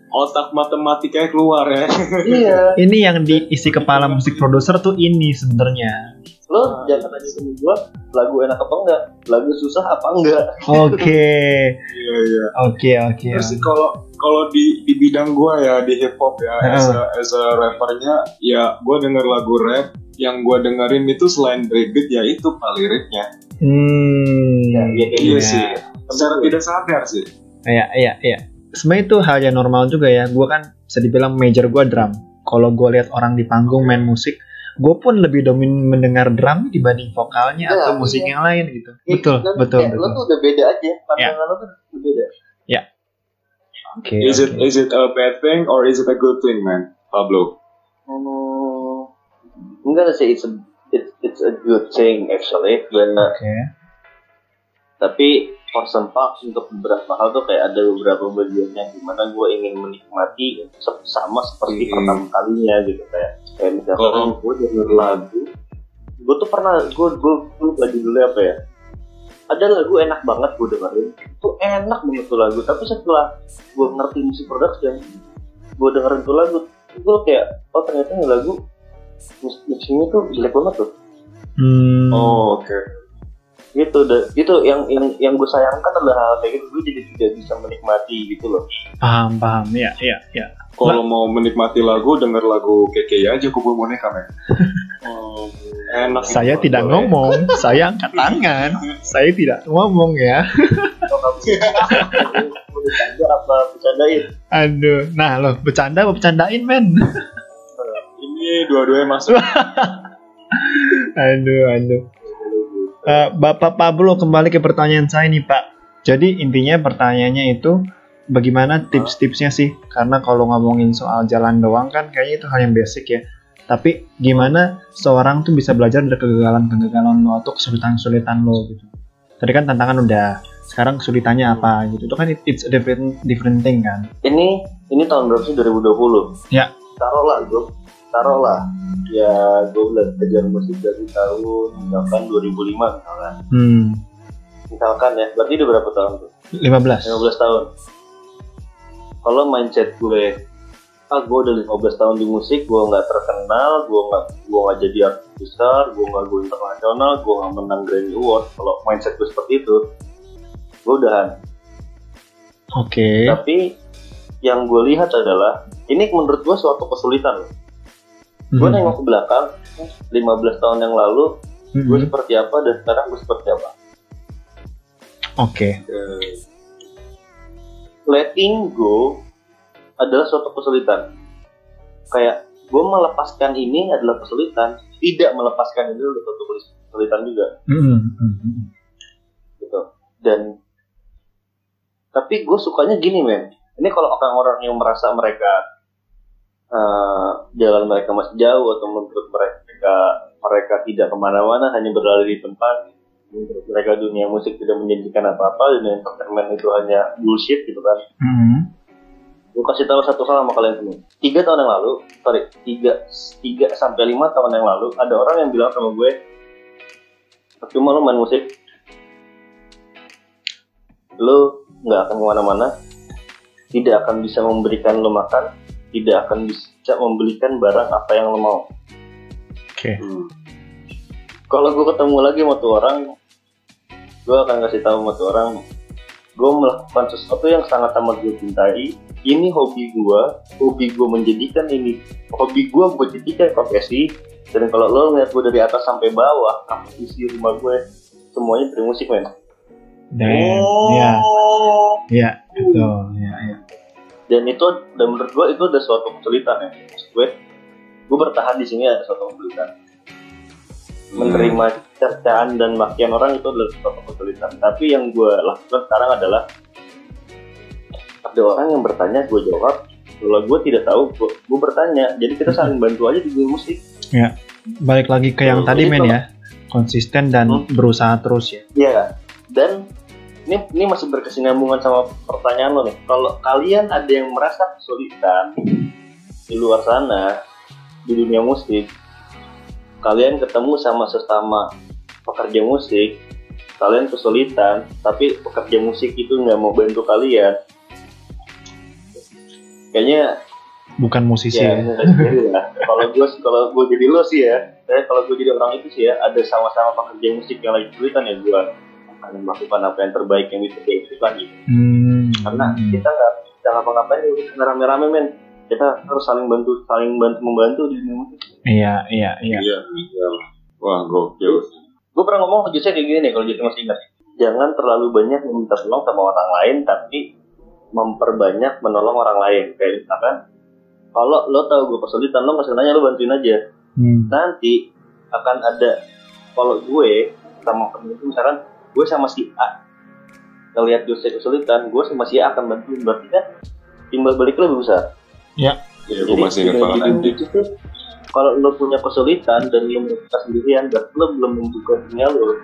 Otak matematikanya keluar ya. iya Ini yang diisi kepala musik produser tuh ini sebenarnya. Lo jangan tanya sama gue lagu enak apa enggak lagu susah apa enggak Oke. Iya, iya. Oke, oke. Terus kalau kalau di di bidang gua ya di hip hop ya as a, as a rappernya ya gua denger lagu rap yang gua dengerin itu selain beat ya itu pak liriknya Hmm. Ya, iya, iya Iya. sih secara tidak sadar sih Iya, iya, iya. Sebenarnya itu hal yang normal juga ya. Gue kan bisa dibilang major gue drum. Kalau gue lihat orang di panggung main musik, gue pun lebih domin mendengar drum dibanding vokalnya Iya, atau musik iya. yang lain gitu. Betul, Lo- betul, lo betul. tuh udah beda aja pandangan lo tuh udah beda Oke. is it oke. is it a bad thing or is it a good thing man Pablo Hmm, I'm gonna say it's a it's, it's a good thing actually karena Oke. tapi for some parts untuk beberapa hal tuh kayak ada beberapa bagiannya di mana gue ingin menikmati sama seperti Hmm. pertama kalinya gitu kayak kayak misalkan Oh. gue denger lagu gue tuh pernah gue gue lagi dulu apa ya ada lagu enak banget gue dengerin itu enak banget tuh lagu tapi setelah gue ngerti musik production gue dengerin tuh lagu gue kayak oh ternyata ini lagu mus- musiknya tuh jelek banget tuh Hmm. oh oke gitu deh itu yang yang yang gue sayangkan adalah hal kayak gitu gue jadi tidak bisa menikmati gitu loh Paham, paham. Ya, ya, ya. kalau mau menikmati lagu denger lagu keke aja kubur boneka men Hmm, [LAUGHS] enak Saya itu, tidak boleh. ngomong, saya angkat tangan. Saya tidak ngomong ya. bercanda apa bercandain Aduh. Nah, lo bercanda apa bercandain, men? ini dua-duanya masuk [LAUGHS] aduh, aduh. Eh, Bapak Pablo kembali ke pertanyaan saya nih Pak. Jadi intinya pertanyaannya itu bagaimana tips-tipsnya sih? Karena kalau ngomongin soal jalan doang kan kayaknya itu hal yang basic ya. Tapi gimana seorang tuh bisa belajar dari kegagalan-kegagalan lo atau kesulitan-kesulitan lo gitu. Tadi kan tantangan udah, sekarang kesulitannya apa gitu. Itu kan it- it's a different different thing kan. ini ini tahun berapa sih 2020 Ya. taruhlah gue taruhlah. Ya gue belajar musik dari tahun misalkan 2005 misalkan. Hmm, misalkan ya berarti udah berapa tahun tuh? 15. 15 tahun. Kalau mindset gue ah gue udah 15 tahun di musik gue nggak terkenal gue nggak gue nggak jadi artis besar gue nggak go internasional gue nggak menang Grammy Award kalau mindset gue seperti itu gue udahan. Oke. tapi yang gue lihat adalah ini menurut gue suatu kesulitan gue Hmm, nengok ke belakang 15 tahun yang lalu hmm, gue seperti apa dan sekarang gue seperti apa Oke. letting go adalah suatu kesulitan. Kayak gue melepaskan ini adalah kesulitan, tidak melepaskan ini adalah suatu kesulitan juga Mm, mm, mm. gitu. Dan tapi gue sukanya gini men. Ini kalau orang-orang yang merasa mereka eh, jalan mereka masih jauh atau menurut mereka mereka tidak ke mana-mana hanya berlari di tempat. Menurut mereka dunia musik tidak menjanjikan apa-apa dan entertainment itu hanya bullshit gitu kan. Mm. gue kasih tahu satu hal sama kalian semua. Tiga tahun yang lalu sorry tiga tiga sampai lima tahun yang lalu ada orang yang bilang sama gue cuma lo main musik. Lo nggak akan ke mana-mana. Tidak akan bisa memberikan lo makan tidak akan bisa membelikan barang apa yang lo mau. Oke. kalau gue ketemu lagi sama tuh orang gue akan kasih tahu sama tuh orang gue melakukan sesuatu yang sangat amat gue cintai. Ini hobi gue hobi gue menjadikan ini hobi gue gue jadikan profesi. Dan kalau lo ngeliat gue dari atas sampai bawah apa isi rumah gue semuanya dari musik men. Dan ya, ya, betul, ya, ya. Dan itu dan menurut gue itu ada suatu kesulitan ya. Maksud gue gue bertahan di sini ada suatu kesulitan. Menerima cercaan dan makian orang itu adalah suatu kesulitan. Tapi yang gue lakukan sekarang adalah ada orang yang bertanya gue jawab. Kalau gue tidak tahu gue, gue bertanya. Jadi kita saling bantu aja di dunia musik. Balik lagi ke yang Hmm, tadi men ya, konsisten dan Hmm. berusaha terus ya. Iya. Dan ini ini masih berkesinambungan sama pertanyaan lo nih. Kalau kalian ada yang merasa kesulitan di luar sana di dunia musik, kalian ketemu sama sesama pekerja musik, kalian kesulitan, tapi pekerja musik itu nggak mau bantu kalian. Kayaknya Bukan musisi ya, ya. Kalau gue kalau gue jadi lo sih ya, kalau gue jadi orang itu sih ya, ada sama-sama pekerja musik yang lagi kesulitan ya gue akan melakukan apa yang terbaik yang bisa dilakukan gitu. Hmm. Karena kita nggak bisa ngapa-ngapain ya udah rame-rame men. Kita harus saling bantu, saling bantu membantu di dunia musik. Iya, iya, iya. Iya, iya. Wah, gokil. Gue pernah ngomong ke Jose kayak gini nih kalau Jose masih ingat. Jangan terlalu banyak meminta tolong sama orang lain, tapi memperbanyak menolong orang lain. Kayak misalkan, kalau lo tahu gue kesulitan, lo nggak usah nanya, lo bantuin aja. Hmm. nanti akan ada kalau gue sama temen itu misalkan gue sama si A. Ngelihat Jose kesulitan gue sama si A akan bantuin berarti kan timbal balik lebih besar. Iya, gue masih ingat dengan banget jadi kalau lo punya kesulitan dan lo merasa sendirian berarti lo belum membuka dunia lo.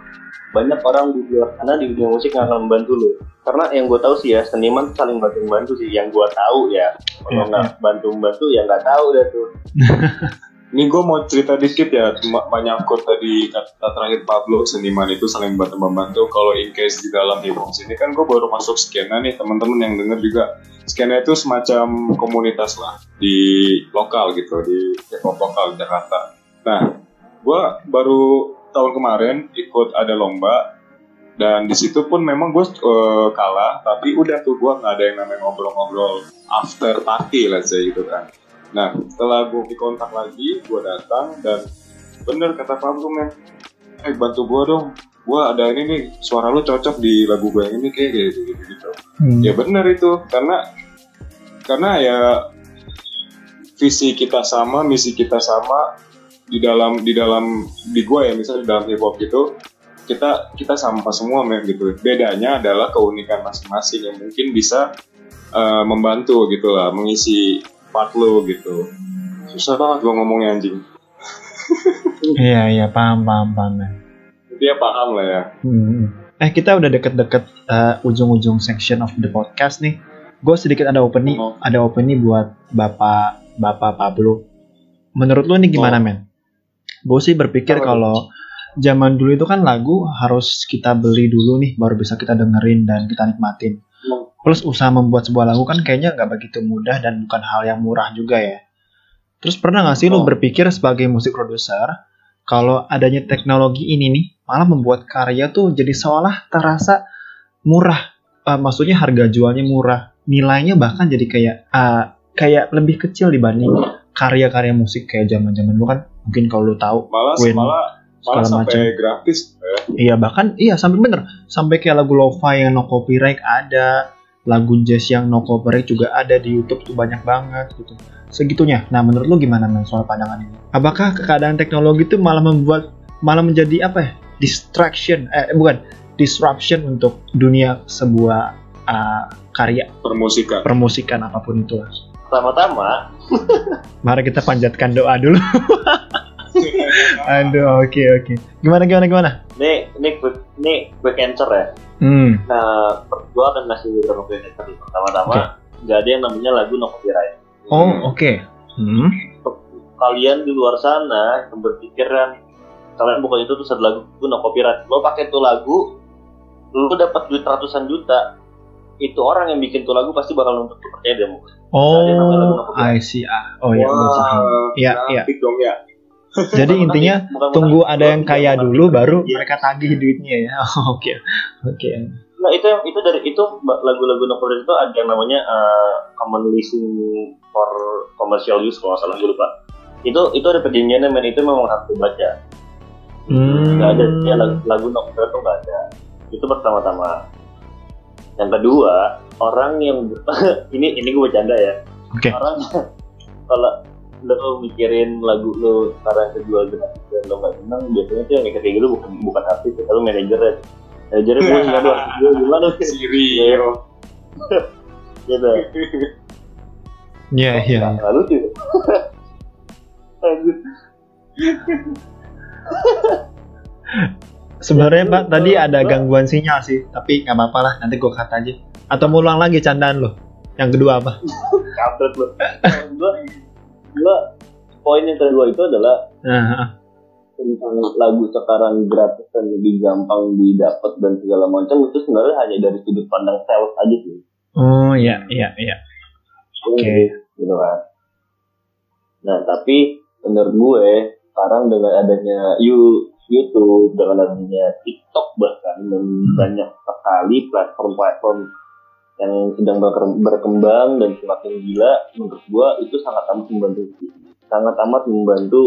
Banyak orang di luar sana di dunia musik yang akan membantu lo. Karena yang gue tahu sih ya seniman saling bantu membantu sih. Yang gue tahu ya kalau Iya, nggak bantu membantu ya nggak tahu dah tuh [LAUGHS] Ini gue mau cerita dikit ya, menyangkut tadi kata terakhir Pablo, seniman itu saling bantu membantu. Kalau in case di dalam hip hop sini kan gue baru masuk skena nih, teman-teman yang denger juga. Skena itu semacam komunitas lah di lokal gitu, di hip hop lokal Jakarta. Nah, gue baru tahun kemarin ikut ada lomba dan di situ pun memang gue eh, kalah, tapi udah tuh gue nggak ada yang namanya ngobrol-ngobrol after party lah saya gitu kan. Nah, setelah gue dikontak lagi, gue datang dan bener kata Pablo men, eh bantu gue dong, gue ada ini nih, suara lu cocok di lagu gue yang ini kayak gitu gitu gitu. Hmm. Ya bener itu, karena karena ya visi kita sama, misi kita sama di dalam di dalam di gue ya misalnya di dalam hip hop gitu kita kita sama semua men gitu. Bedanya adalah keunikan masing-masing yang mungkin bisa eh, membantu gitu lah, mengisi part lo gitu. Susah banget gue ngomongnya anjing. Iya, iya, paham, paham, paham. men. Dia paham lah ya. Hmm. Eh kita udah deket-deket eh, ujung-ujung section of the podcast nih. Gue sedikit ada opening, Oh. ada opening buat bapak bapak Pablo. Menurut lu nih gimana Oh. men? Gue sih berpikir kalau zaman dulu itu kan lagu harus kita beli dulu nih baru bisa kita dengerin dan kita nikmatin. Plus usaha membuat sebuah lagu kan kayaknya nggak begitu mudah dan bukan hal yang murah juga ya. Terus pernah nggak sih lu Oh. berpikir sebagai musik produser kalau adanya teknologi ini nih malah membuat karya tuh jadi seolah terasa murah. Eh, maksudnya harga jualnya murah, nilainya bahkan jadi kayak eh, kayak lebih kecil dibanding karya-karya musik kayak zaman-zaman dulu kan. Mungkin kalau lu tahu, Malah Queen, malah malah sampai macam. gratis ya. iya bahkan iya sampai bener sampai kayak lagu lo-fi yang no copyright ada, lagu jazz yang no copyright juga ada di YouTube tuh banyak banget gitu. Segitunya. Nah, menurut lu gimana men soal pandangan ini? Apakah keadaan teknologi itu malah membuat malah menjadi apa ya? Distraction eh bukan disruption untuk dunia sebuah uh, karya permusikan permusikan apa pun itu. Pertama-tama, Mari kita panjatkan doa dulu. [LAUGHS] Aduh, oke oke. Gimana gimana gimana? ini ini quick ini quick answer ya. Hmm, Nah, gue akan ngasih beberapa quick answer. nih. Pertama-tama, nggak ada yang namanya lagu no copyright. Oh, oke. Hmm. Kalian di luar sana yang berpikiran kalian bukan itu terus ada lagu no copyright. Lo pakai tuh lagu, lo dapat duit ratusan juta. Itu orang yang bikin tuh lagu pasti bakal nuntut percaya deh. Mu. Oh, lagu copyright. I see. Ah, oh ya, gua paham. Iya, iya. dong ya [LAUGHS] Jadi intinya Bukan- tunggu bukan- ada yang kaya dulu baru Iya. mereka tagih duitnya ya. [LAUGHS] Oke. Oke. Nah itu yang itu dari itu lagu-lagu no copyright itu ada yang namanya uh, common listening for commercial use kalau salah gue lupa. Itu itu ada perjanjiannya men itu memang harus dibaca. Hmm. Nggak ada ya lagu, lagu no copyright itu nggak ada. Itu pertama-tama. Yang kedua orang yang [LAUGHS] ini ini gue bercanda ya. Oke. Orang kalau lo mikirin lagu lo sekarang kejual gratis dan lo nggak senang biasanya tuh yang mikir kayak gitu bukan bukan artis tapi manajernya manajernya gue nggak ada artis gue gimana sih Siri Iya. [LAUGHS] gitu Iya, iya. Nggak- nggak lucu [LAUGHS] Anjir. [LAUGHS] Sebenarnya Pak tadi ada gangguan sinyal sih, tapi nggak apa-apa lah, nanti gue kata aja. Atau mau ulang lagi candaan lo? Yang kedua apa? kampret lo gue poin yang kedua itu adalah Nah, tentang lagu sekarang gratis dan lebih gampang didapat dan segala macam itu sebenarnya hanya dari sudut pandang sales aja sih oh iya, iya, iya. Oke. gitu kan nah tapi menurut gue sekarang dengan adanya You- YouTube dengan adanya TikTok bahkan dan banyak sekali platform-platform yang sedang berke- berkembang dan semakin gila menurut gue itu sangat amat membantu sangat amat membantu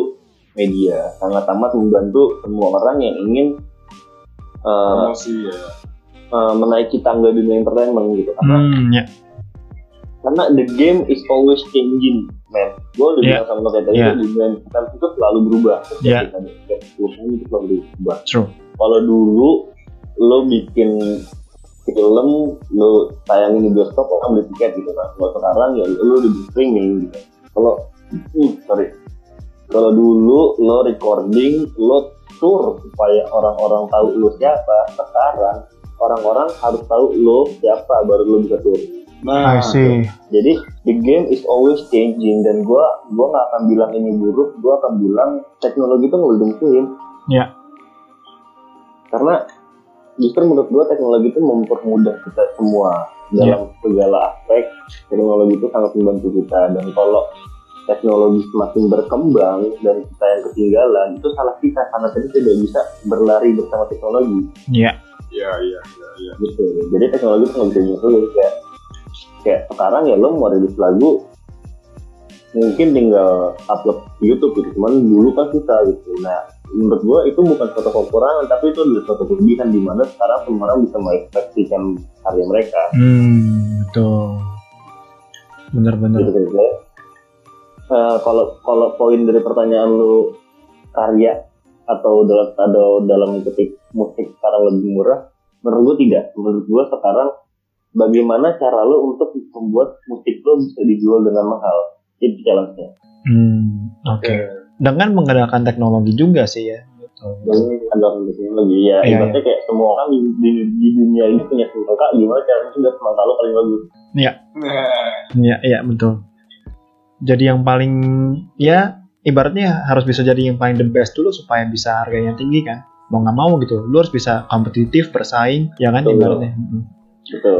media sangat amat membantu semua orang yang ingin uh, promosi ya uh, menaiki tangga dunia entertainment gitu karena Hmm, ya. karena the game is always changing man gue udah Yeah. bilang sama lo kayak tadi Yeah. dunia entertainment itu selalu berubah setiap Yeah. kita setiap 10 tahun itu selalu berubah True. kalau dulu lo bikin film lo tayangin di bioskop orang beli tiket gitu kan kalau sekarang ya udah di streaming gitu. Kalau hmm, sorry. Kalau dulu lo recording lo tour supaya orang-orang tahu lo siapa. Sekarang orang-orang harus tahu lo siapa baru lo bisa tour. Nah I see. jadi the game is always changing dan gua gua nggak akan bilang ini buruk gua akan bilang teknologi itu ngelumpuhin Ya. karena justru menurut gua teknologi itu mempermudah kita semua dalam segala aspek. Teknologi itu sangat membantu kita. Dan kalau teknologi semakin berkembang dan kita yang ketinggalan itu salah kita. Karena kita tidak bisa berlari bersama teknologi. Ya. iya iya iya iya. Gitu. Jadi teknologi itu nggak bisa nyusul. Kayak kayak sekarang ya lo mau rilis lagu mungkin tinggal upload YouTube gitu. Cuman dulu kan susah gitu. Nah menurut gua itu bukan suatu kekurangan tapi itu adalah suatu kelebihan di mana sekarang semua orang bisa mengekspresikan karya mereka Hmm, betul. Bener-bener. gitu Saya, eh, kalau kalau poin dari pertanyaan lu karya atau dalam atau dalam ketik musik sekarang lebih murah menurut gua tidak menurut gua sekarang bagaimana cara lo untuk membuat musik lo bisa dijual dengan mahal itu challenge-nya Hmm, oke. Dengan menggunakan teknologi juga sih ya. Gitu. dan teknologi ya Iya, ibaratnya kayak semua orang di, di, di dunia ini punya semangka gimana caranya sudah semangka lo paling bagus nah Iya, iya betul. Jadi yang paling ya ibaratnya harus bisa jadi yang paling the best dulu supaya bisa harganya tinggi kan. Mau nggak mau gitu, lu harus bisa kompetitif, bersaing, ya kan Betul. ibaratnya. Gitu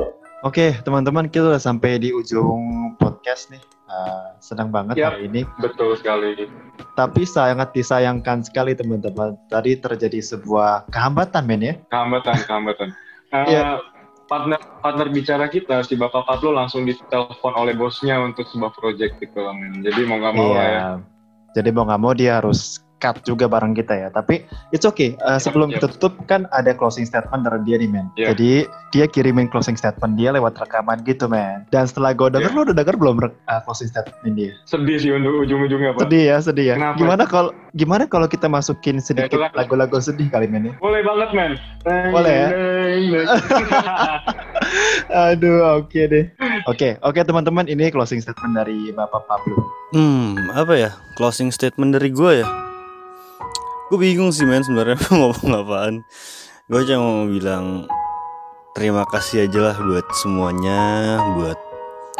Oke, teman-teman, kita udah sampai di ujung podcast nih. Uh, senang banget Yap. hari ini. betul sekali Tapi sangat disayangkan sekali teman-teman. Tadi terjadi sebuah kehambatan, men ya. kehambatan kehambatan [LAUGHS] Eh, Iya. partner partner bicara kita si bapak Pablo langsung ditelepon oleh bosnya untuk sebuah project gitu men. jadi mau nggak mau lah ya Jadi mau nggak mau dia harus cut juga bareng kita ya. Tapi it's okay. Uh, sebelum Yap. kita tutup kan ada closing statement dari dia nih men. Iya. Jadi dia kirimin closing statement dia lewat rekaman gitu men. Dan setelah gue denger Iya. lo udah denger belum uh, closing statement dia? Sedih sih untuk ujung-ujungnya Pak. Sedih ya, sedih ya. Kenapa? Gimana kalau gimana kalau kita masukin sedikit silakan. lagu-lagu sedih kali men ya? Boleh banget men. Boleh ya? [LAUGHS] Aduh, oke deh. Oke, oke teman-teman, ini closing statement dari Bapak Pablo. Hmm, apa ya? Closing statement dari gue ya? Gue bingung sih men sebenarnya [LAUGHS] ngomong apaan. Gue cuma mau bilang terima kasih aja lah buat semuanya, buat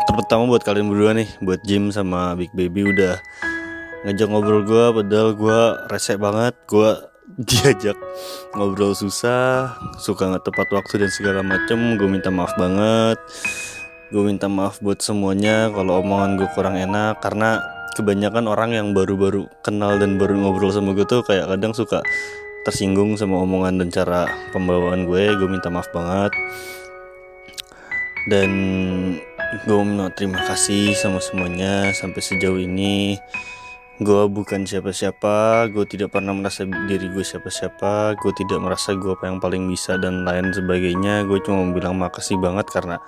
terutama buat kalian berdua nih, buat Jim sama Big Baby udah ngajak ngobrol gue, padahal gue resek banget, gue [LAUGHS] diajak ngobrol susah, suka nggak tepat waktu dan segala macem. Gue minta maaf banget. Gue minta maaf buat semuanya kalau omongan gue kurang enak karena kebanyakan orang yang baru-baru kenal dan baru ngobrol sama gue tuh kayak kadang suka tersinggung sama omongan dan cara pembawaan gue. Gue minta maaf banget. Dan gue mau terima kasih sama semuanya sampai sejauh ini. Gue bukan siapa-siapa, gue tidak pernah merasa diri gue siapa-siapa, gue tidak merasa gue apa yang paling bisa dan lain sebagainya. Gue cuma mau bilang makasih banget karena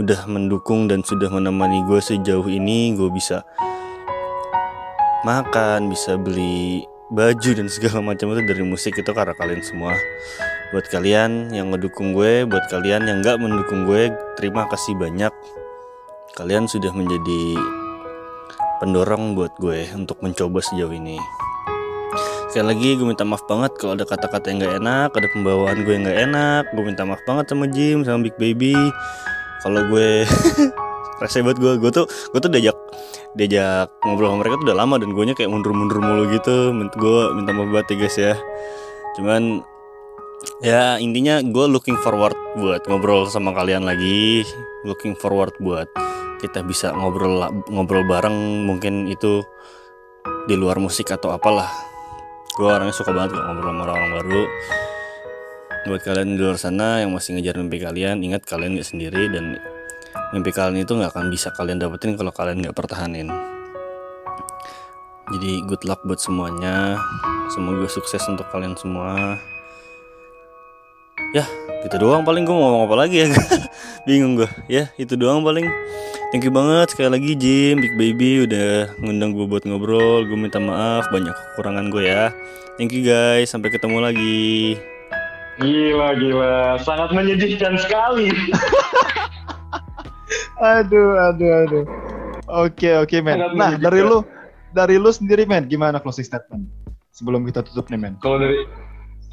udah mendukung dan sudah menemani gue sejauh ini. Gue bisa makan, bisa beli baju dan segala macam itu dari musik itu karena kalian semua. Buat kalian yang ngedukung gue, buat kalian yang nggak mendukung gue, terima kasih banyak. Kalian sudah menjadi pendorong buat gue untuk mencoba sejauh ini. Sekali lagi gue minta maaf banget kalau ada kata-kata yang gak enak, ada pembawaan gue yang gak enak. Gue minta maaf banget sama Jim, sama Big Baby. Kalau gue [LAUGHS] rese banget gue, gue tuh gue tuh diajak diajak ngobrol sama mereka tuh udah lama dan gue kayak mundur-mundur mulu gitu. Gue minta maaf banget ya guys ya. Cuman ya intinya gue looking forward buat ngobrol sama kalian lagi. Looking forward buat kita bisa ngobrol ngobrol bareng mungkin itu di luar musik atau apalah gue orangnya suka banget ngobrol sama orang-orang baru buat kalian di luar sana yang masih ngejar mimpi kalian ingat kalian nggak sendiri dan mimpi kalian itu nggak akan bisa kalian dapetin kalau kalian nggak pertahanin. Jadi good luck buat semuanya. Semoga sukses untuk kalian semua. Ya gitu doang paling. Gue mau ngomong apa lagi ya? [LAUGHS] Bingung gue ya itu doang paling. Thank you banget sekali lagi Jim Big Baby udah ngundang gue buat ngobrol. Gue minta maaf banyak kekurangan gue ya. Thank you guys. Sampai ketemu lagi. Gila gila, sangat menyedihkan sekali. [LAUGHS] Aduh, aduh, aduh. Oke, oke, men. Sangat Nah, dari lu, dari lu sendiri, men, gimana closing statement? Sebelum kita tutup nih, men. Kalau dari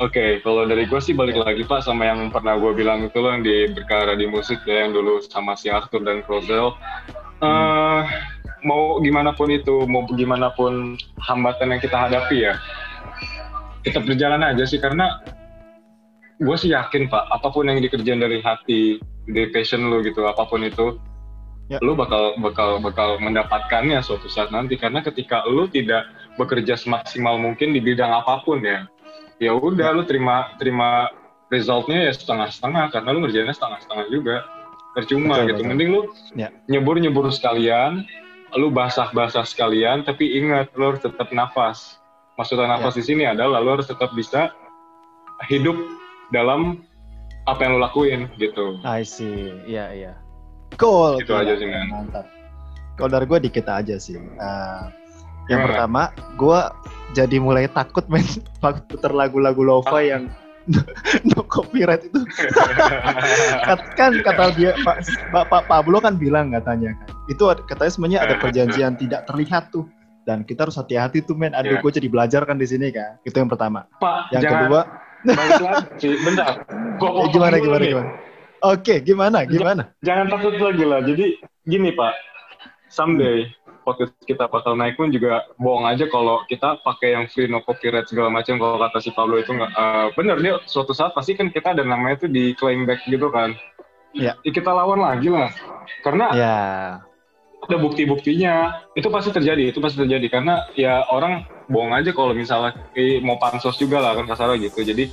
Oke, kalau dari gue sih balik lagi Pak sama yang pernah gue bilang itu loh yang di berkara di musik ya yang dulu sama si Arthur dan Crozel. Eh, mau gimana pun itu, mau gimana pun hambatan yang kita hadapi ya, tetap berjalan aja sih karena gue sih yakin Pak, apa pun yang dikerjain dari hati, dari passion lu gitu, apa pun itu, Ya. lu bakal bakal bakal mendapatkannya suatu saat nanti karena ketika lu tidak bekerja semaksimal mungkin di bidang apa pun ya, ya udah lu terima terima resultnya ya setengah-setengah karena lu ngerjainnya setengah-setengah juga percuma Betul, gitu betul. mending lu Ya. nyebur nyebur sekalian lu basah-basah sekalian tapi ingat lu harus tetap nafas maksudnya Ya. nafas di sini adalah lu harus tetap bisa hidup dalam apa yang lu lakuin gitu I see. Iya, iya. Cool. Itu aja sih, men. Mantap. Kalau dari gue dikit aja sih. Eh, yang Gimana? pertama, gue jadi mulai takut, men, [LAUGHS] puter lagu-lagu lo-fi yang [LAUGHS] no copyright itu. [LAUGHS] Kan kata dia Pak Bapak Pablo kan bilang katanya kan. Itu katanya sebenarnya ada perjanjian tidak terlihat tuh. Dan kita harus hati-hati tuh men. Aduh, Iya. gue jadi belajar kan di sini kan. Itu yang pertama. Pak Yang jangan kedua, balik lagi bentar Gua eh, gimana gimana nih. gimana? Oke, gimana gimana? jangan takut lagi lah. Jadi gini Pak, someday podcast kita bakal naik pun juga bohong aja kalau kita pakai yang free no copyright segala macam. Kalau kata si Pablo itu nggak eh, bener dia suatu saat pasti kan kita ada namanya tuh di claim back gitu kan. Iya. Ya, kita lawan lagi lah. Karena Ya, ada bukti-buktinya. Itu pasti terjadi, itu pasti terjadi karena ya orang bohong aja kalau misalnya eh, mau pansos juga lah kan kasarnya gitu. Jadi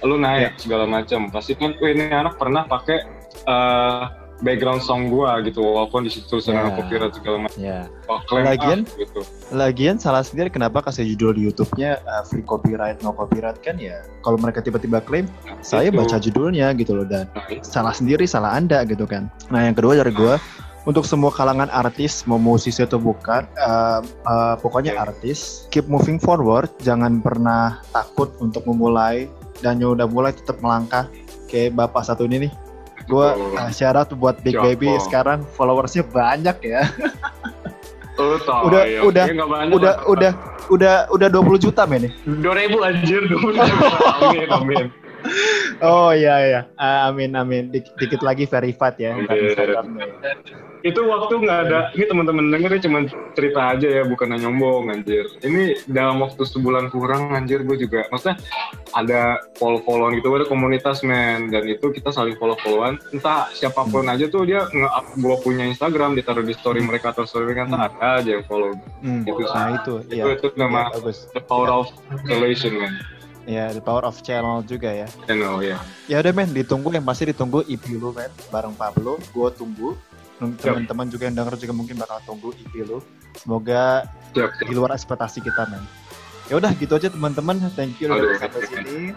lu naik segala macam pasti kan ini anak pernah pakai eh, background song gua gitu walaupun di situ sedang copyright segala macam. Wah, klaim Lagian- ah, gitu Lagian salah sendiri kenapa kasih judul di YouTube-nya uh, free copyright no copyright kan ya. Kalau mereka tiba-tiba klaim, saya Itu. baca judulnya gitu loh dan Nah, salah sendiri salah anda gitu kan. Nah yang kedua dari gue untuk semua kalangan artis mau musisi atau bukan, uh, uh, pokoknya Oke. artis keep moving forward, jangan pernah takut untuk memulai dan yang udah mulai tetap melangkah kayak bapak satu ini nih. Gue uh, syarat buat Big? Baby sekarang followersnya banyak ya. Udah- ya. udah- Ya, banyak udah lah. udah udah udah 20 juta men nih. dua ribu anjir dua ribu amin amin [LAUGHS] Oh iya iya. Ah, amin amin. Dik- dikit lagi verified ya. ntar Amin. Instagramnya ya. Itu waktu nggak ada ini teman-teman denger cuma cerita aja ya bukan nyombong anjir ini dalam waktu sebulan kurang anjir gue juga maksudnya ada follow followan gitu ada komunitas men dan itu kita saling follow followan entah siapa pun aja tuh dia nge-up gue punya Instagram ditaruh di story mereka atau story mereka entah ada aja yang follow Hmm, Itu sih. nah itu, itu iya. itu nama Iya, bagus. the power of relation man Ya, the power of channel juga ya. know ya Ya udah men, ditunggu yang pasti ditunggu EP lu men, bareng Pablo. Gue tunggu. Teman-teman juga yang denger juga mungkin bakal tunggu EP lu. Semoga siap di luar ekspektasi kita men. Ya udah gitu aja teman-teman. Thank you udah sampai sini.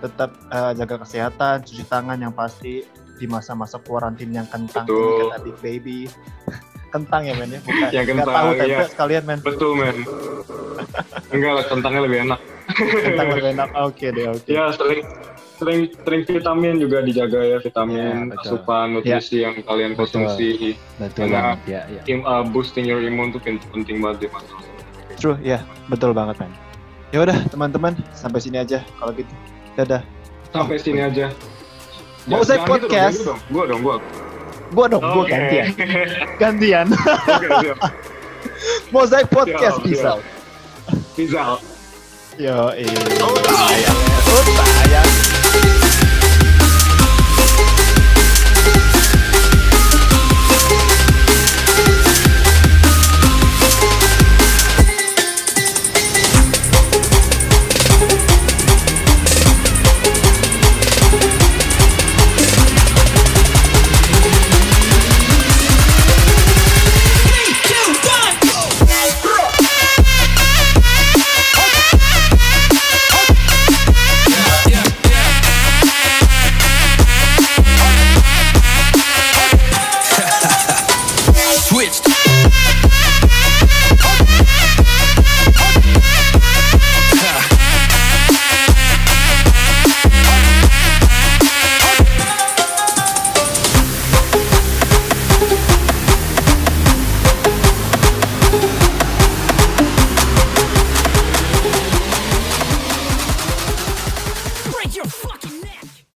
Tetap eh, jaga kesehatan, cuci tangan yang pasti di masa-masa kuarantin yang kentang ini Betul. kata Big Baby. [LAUGHS] kentang ya men ya, bukan Yang kentang, tahu tempe iya. sekalian men. betul men [LAUGHS] enggak lah kentangnya lebih enak Kentang lebih enak. Oke deh, oke. ya sering sering sering vitamin juga dijaga ya Ya, vitamin betul. asupan nutrisi yang kalian konsumsi Betul Karena- ya, ya. Im- uh, boosting your immune pen- penting banget di masa True, ya, betul banget, men. Ya udah, teman-teman, sampai sini aja kalau gitu. Dadah. sampai sini aja Mau Ya, saya gitu podcast? gitu dong. gua dong gua Gua dong, gua Oke. gantian. [LAUGHS] Gantian. oke siap [LAUGHS] Mozaik Podcast siap. Rizal Yo, eh. Oh. Oh.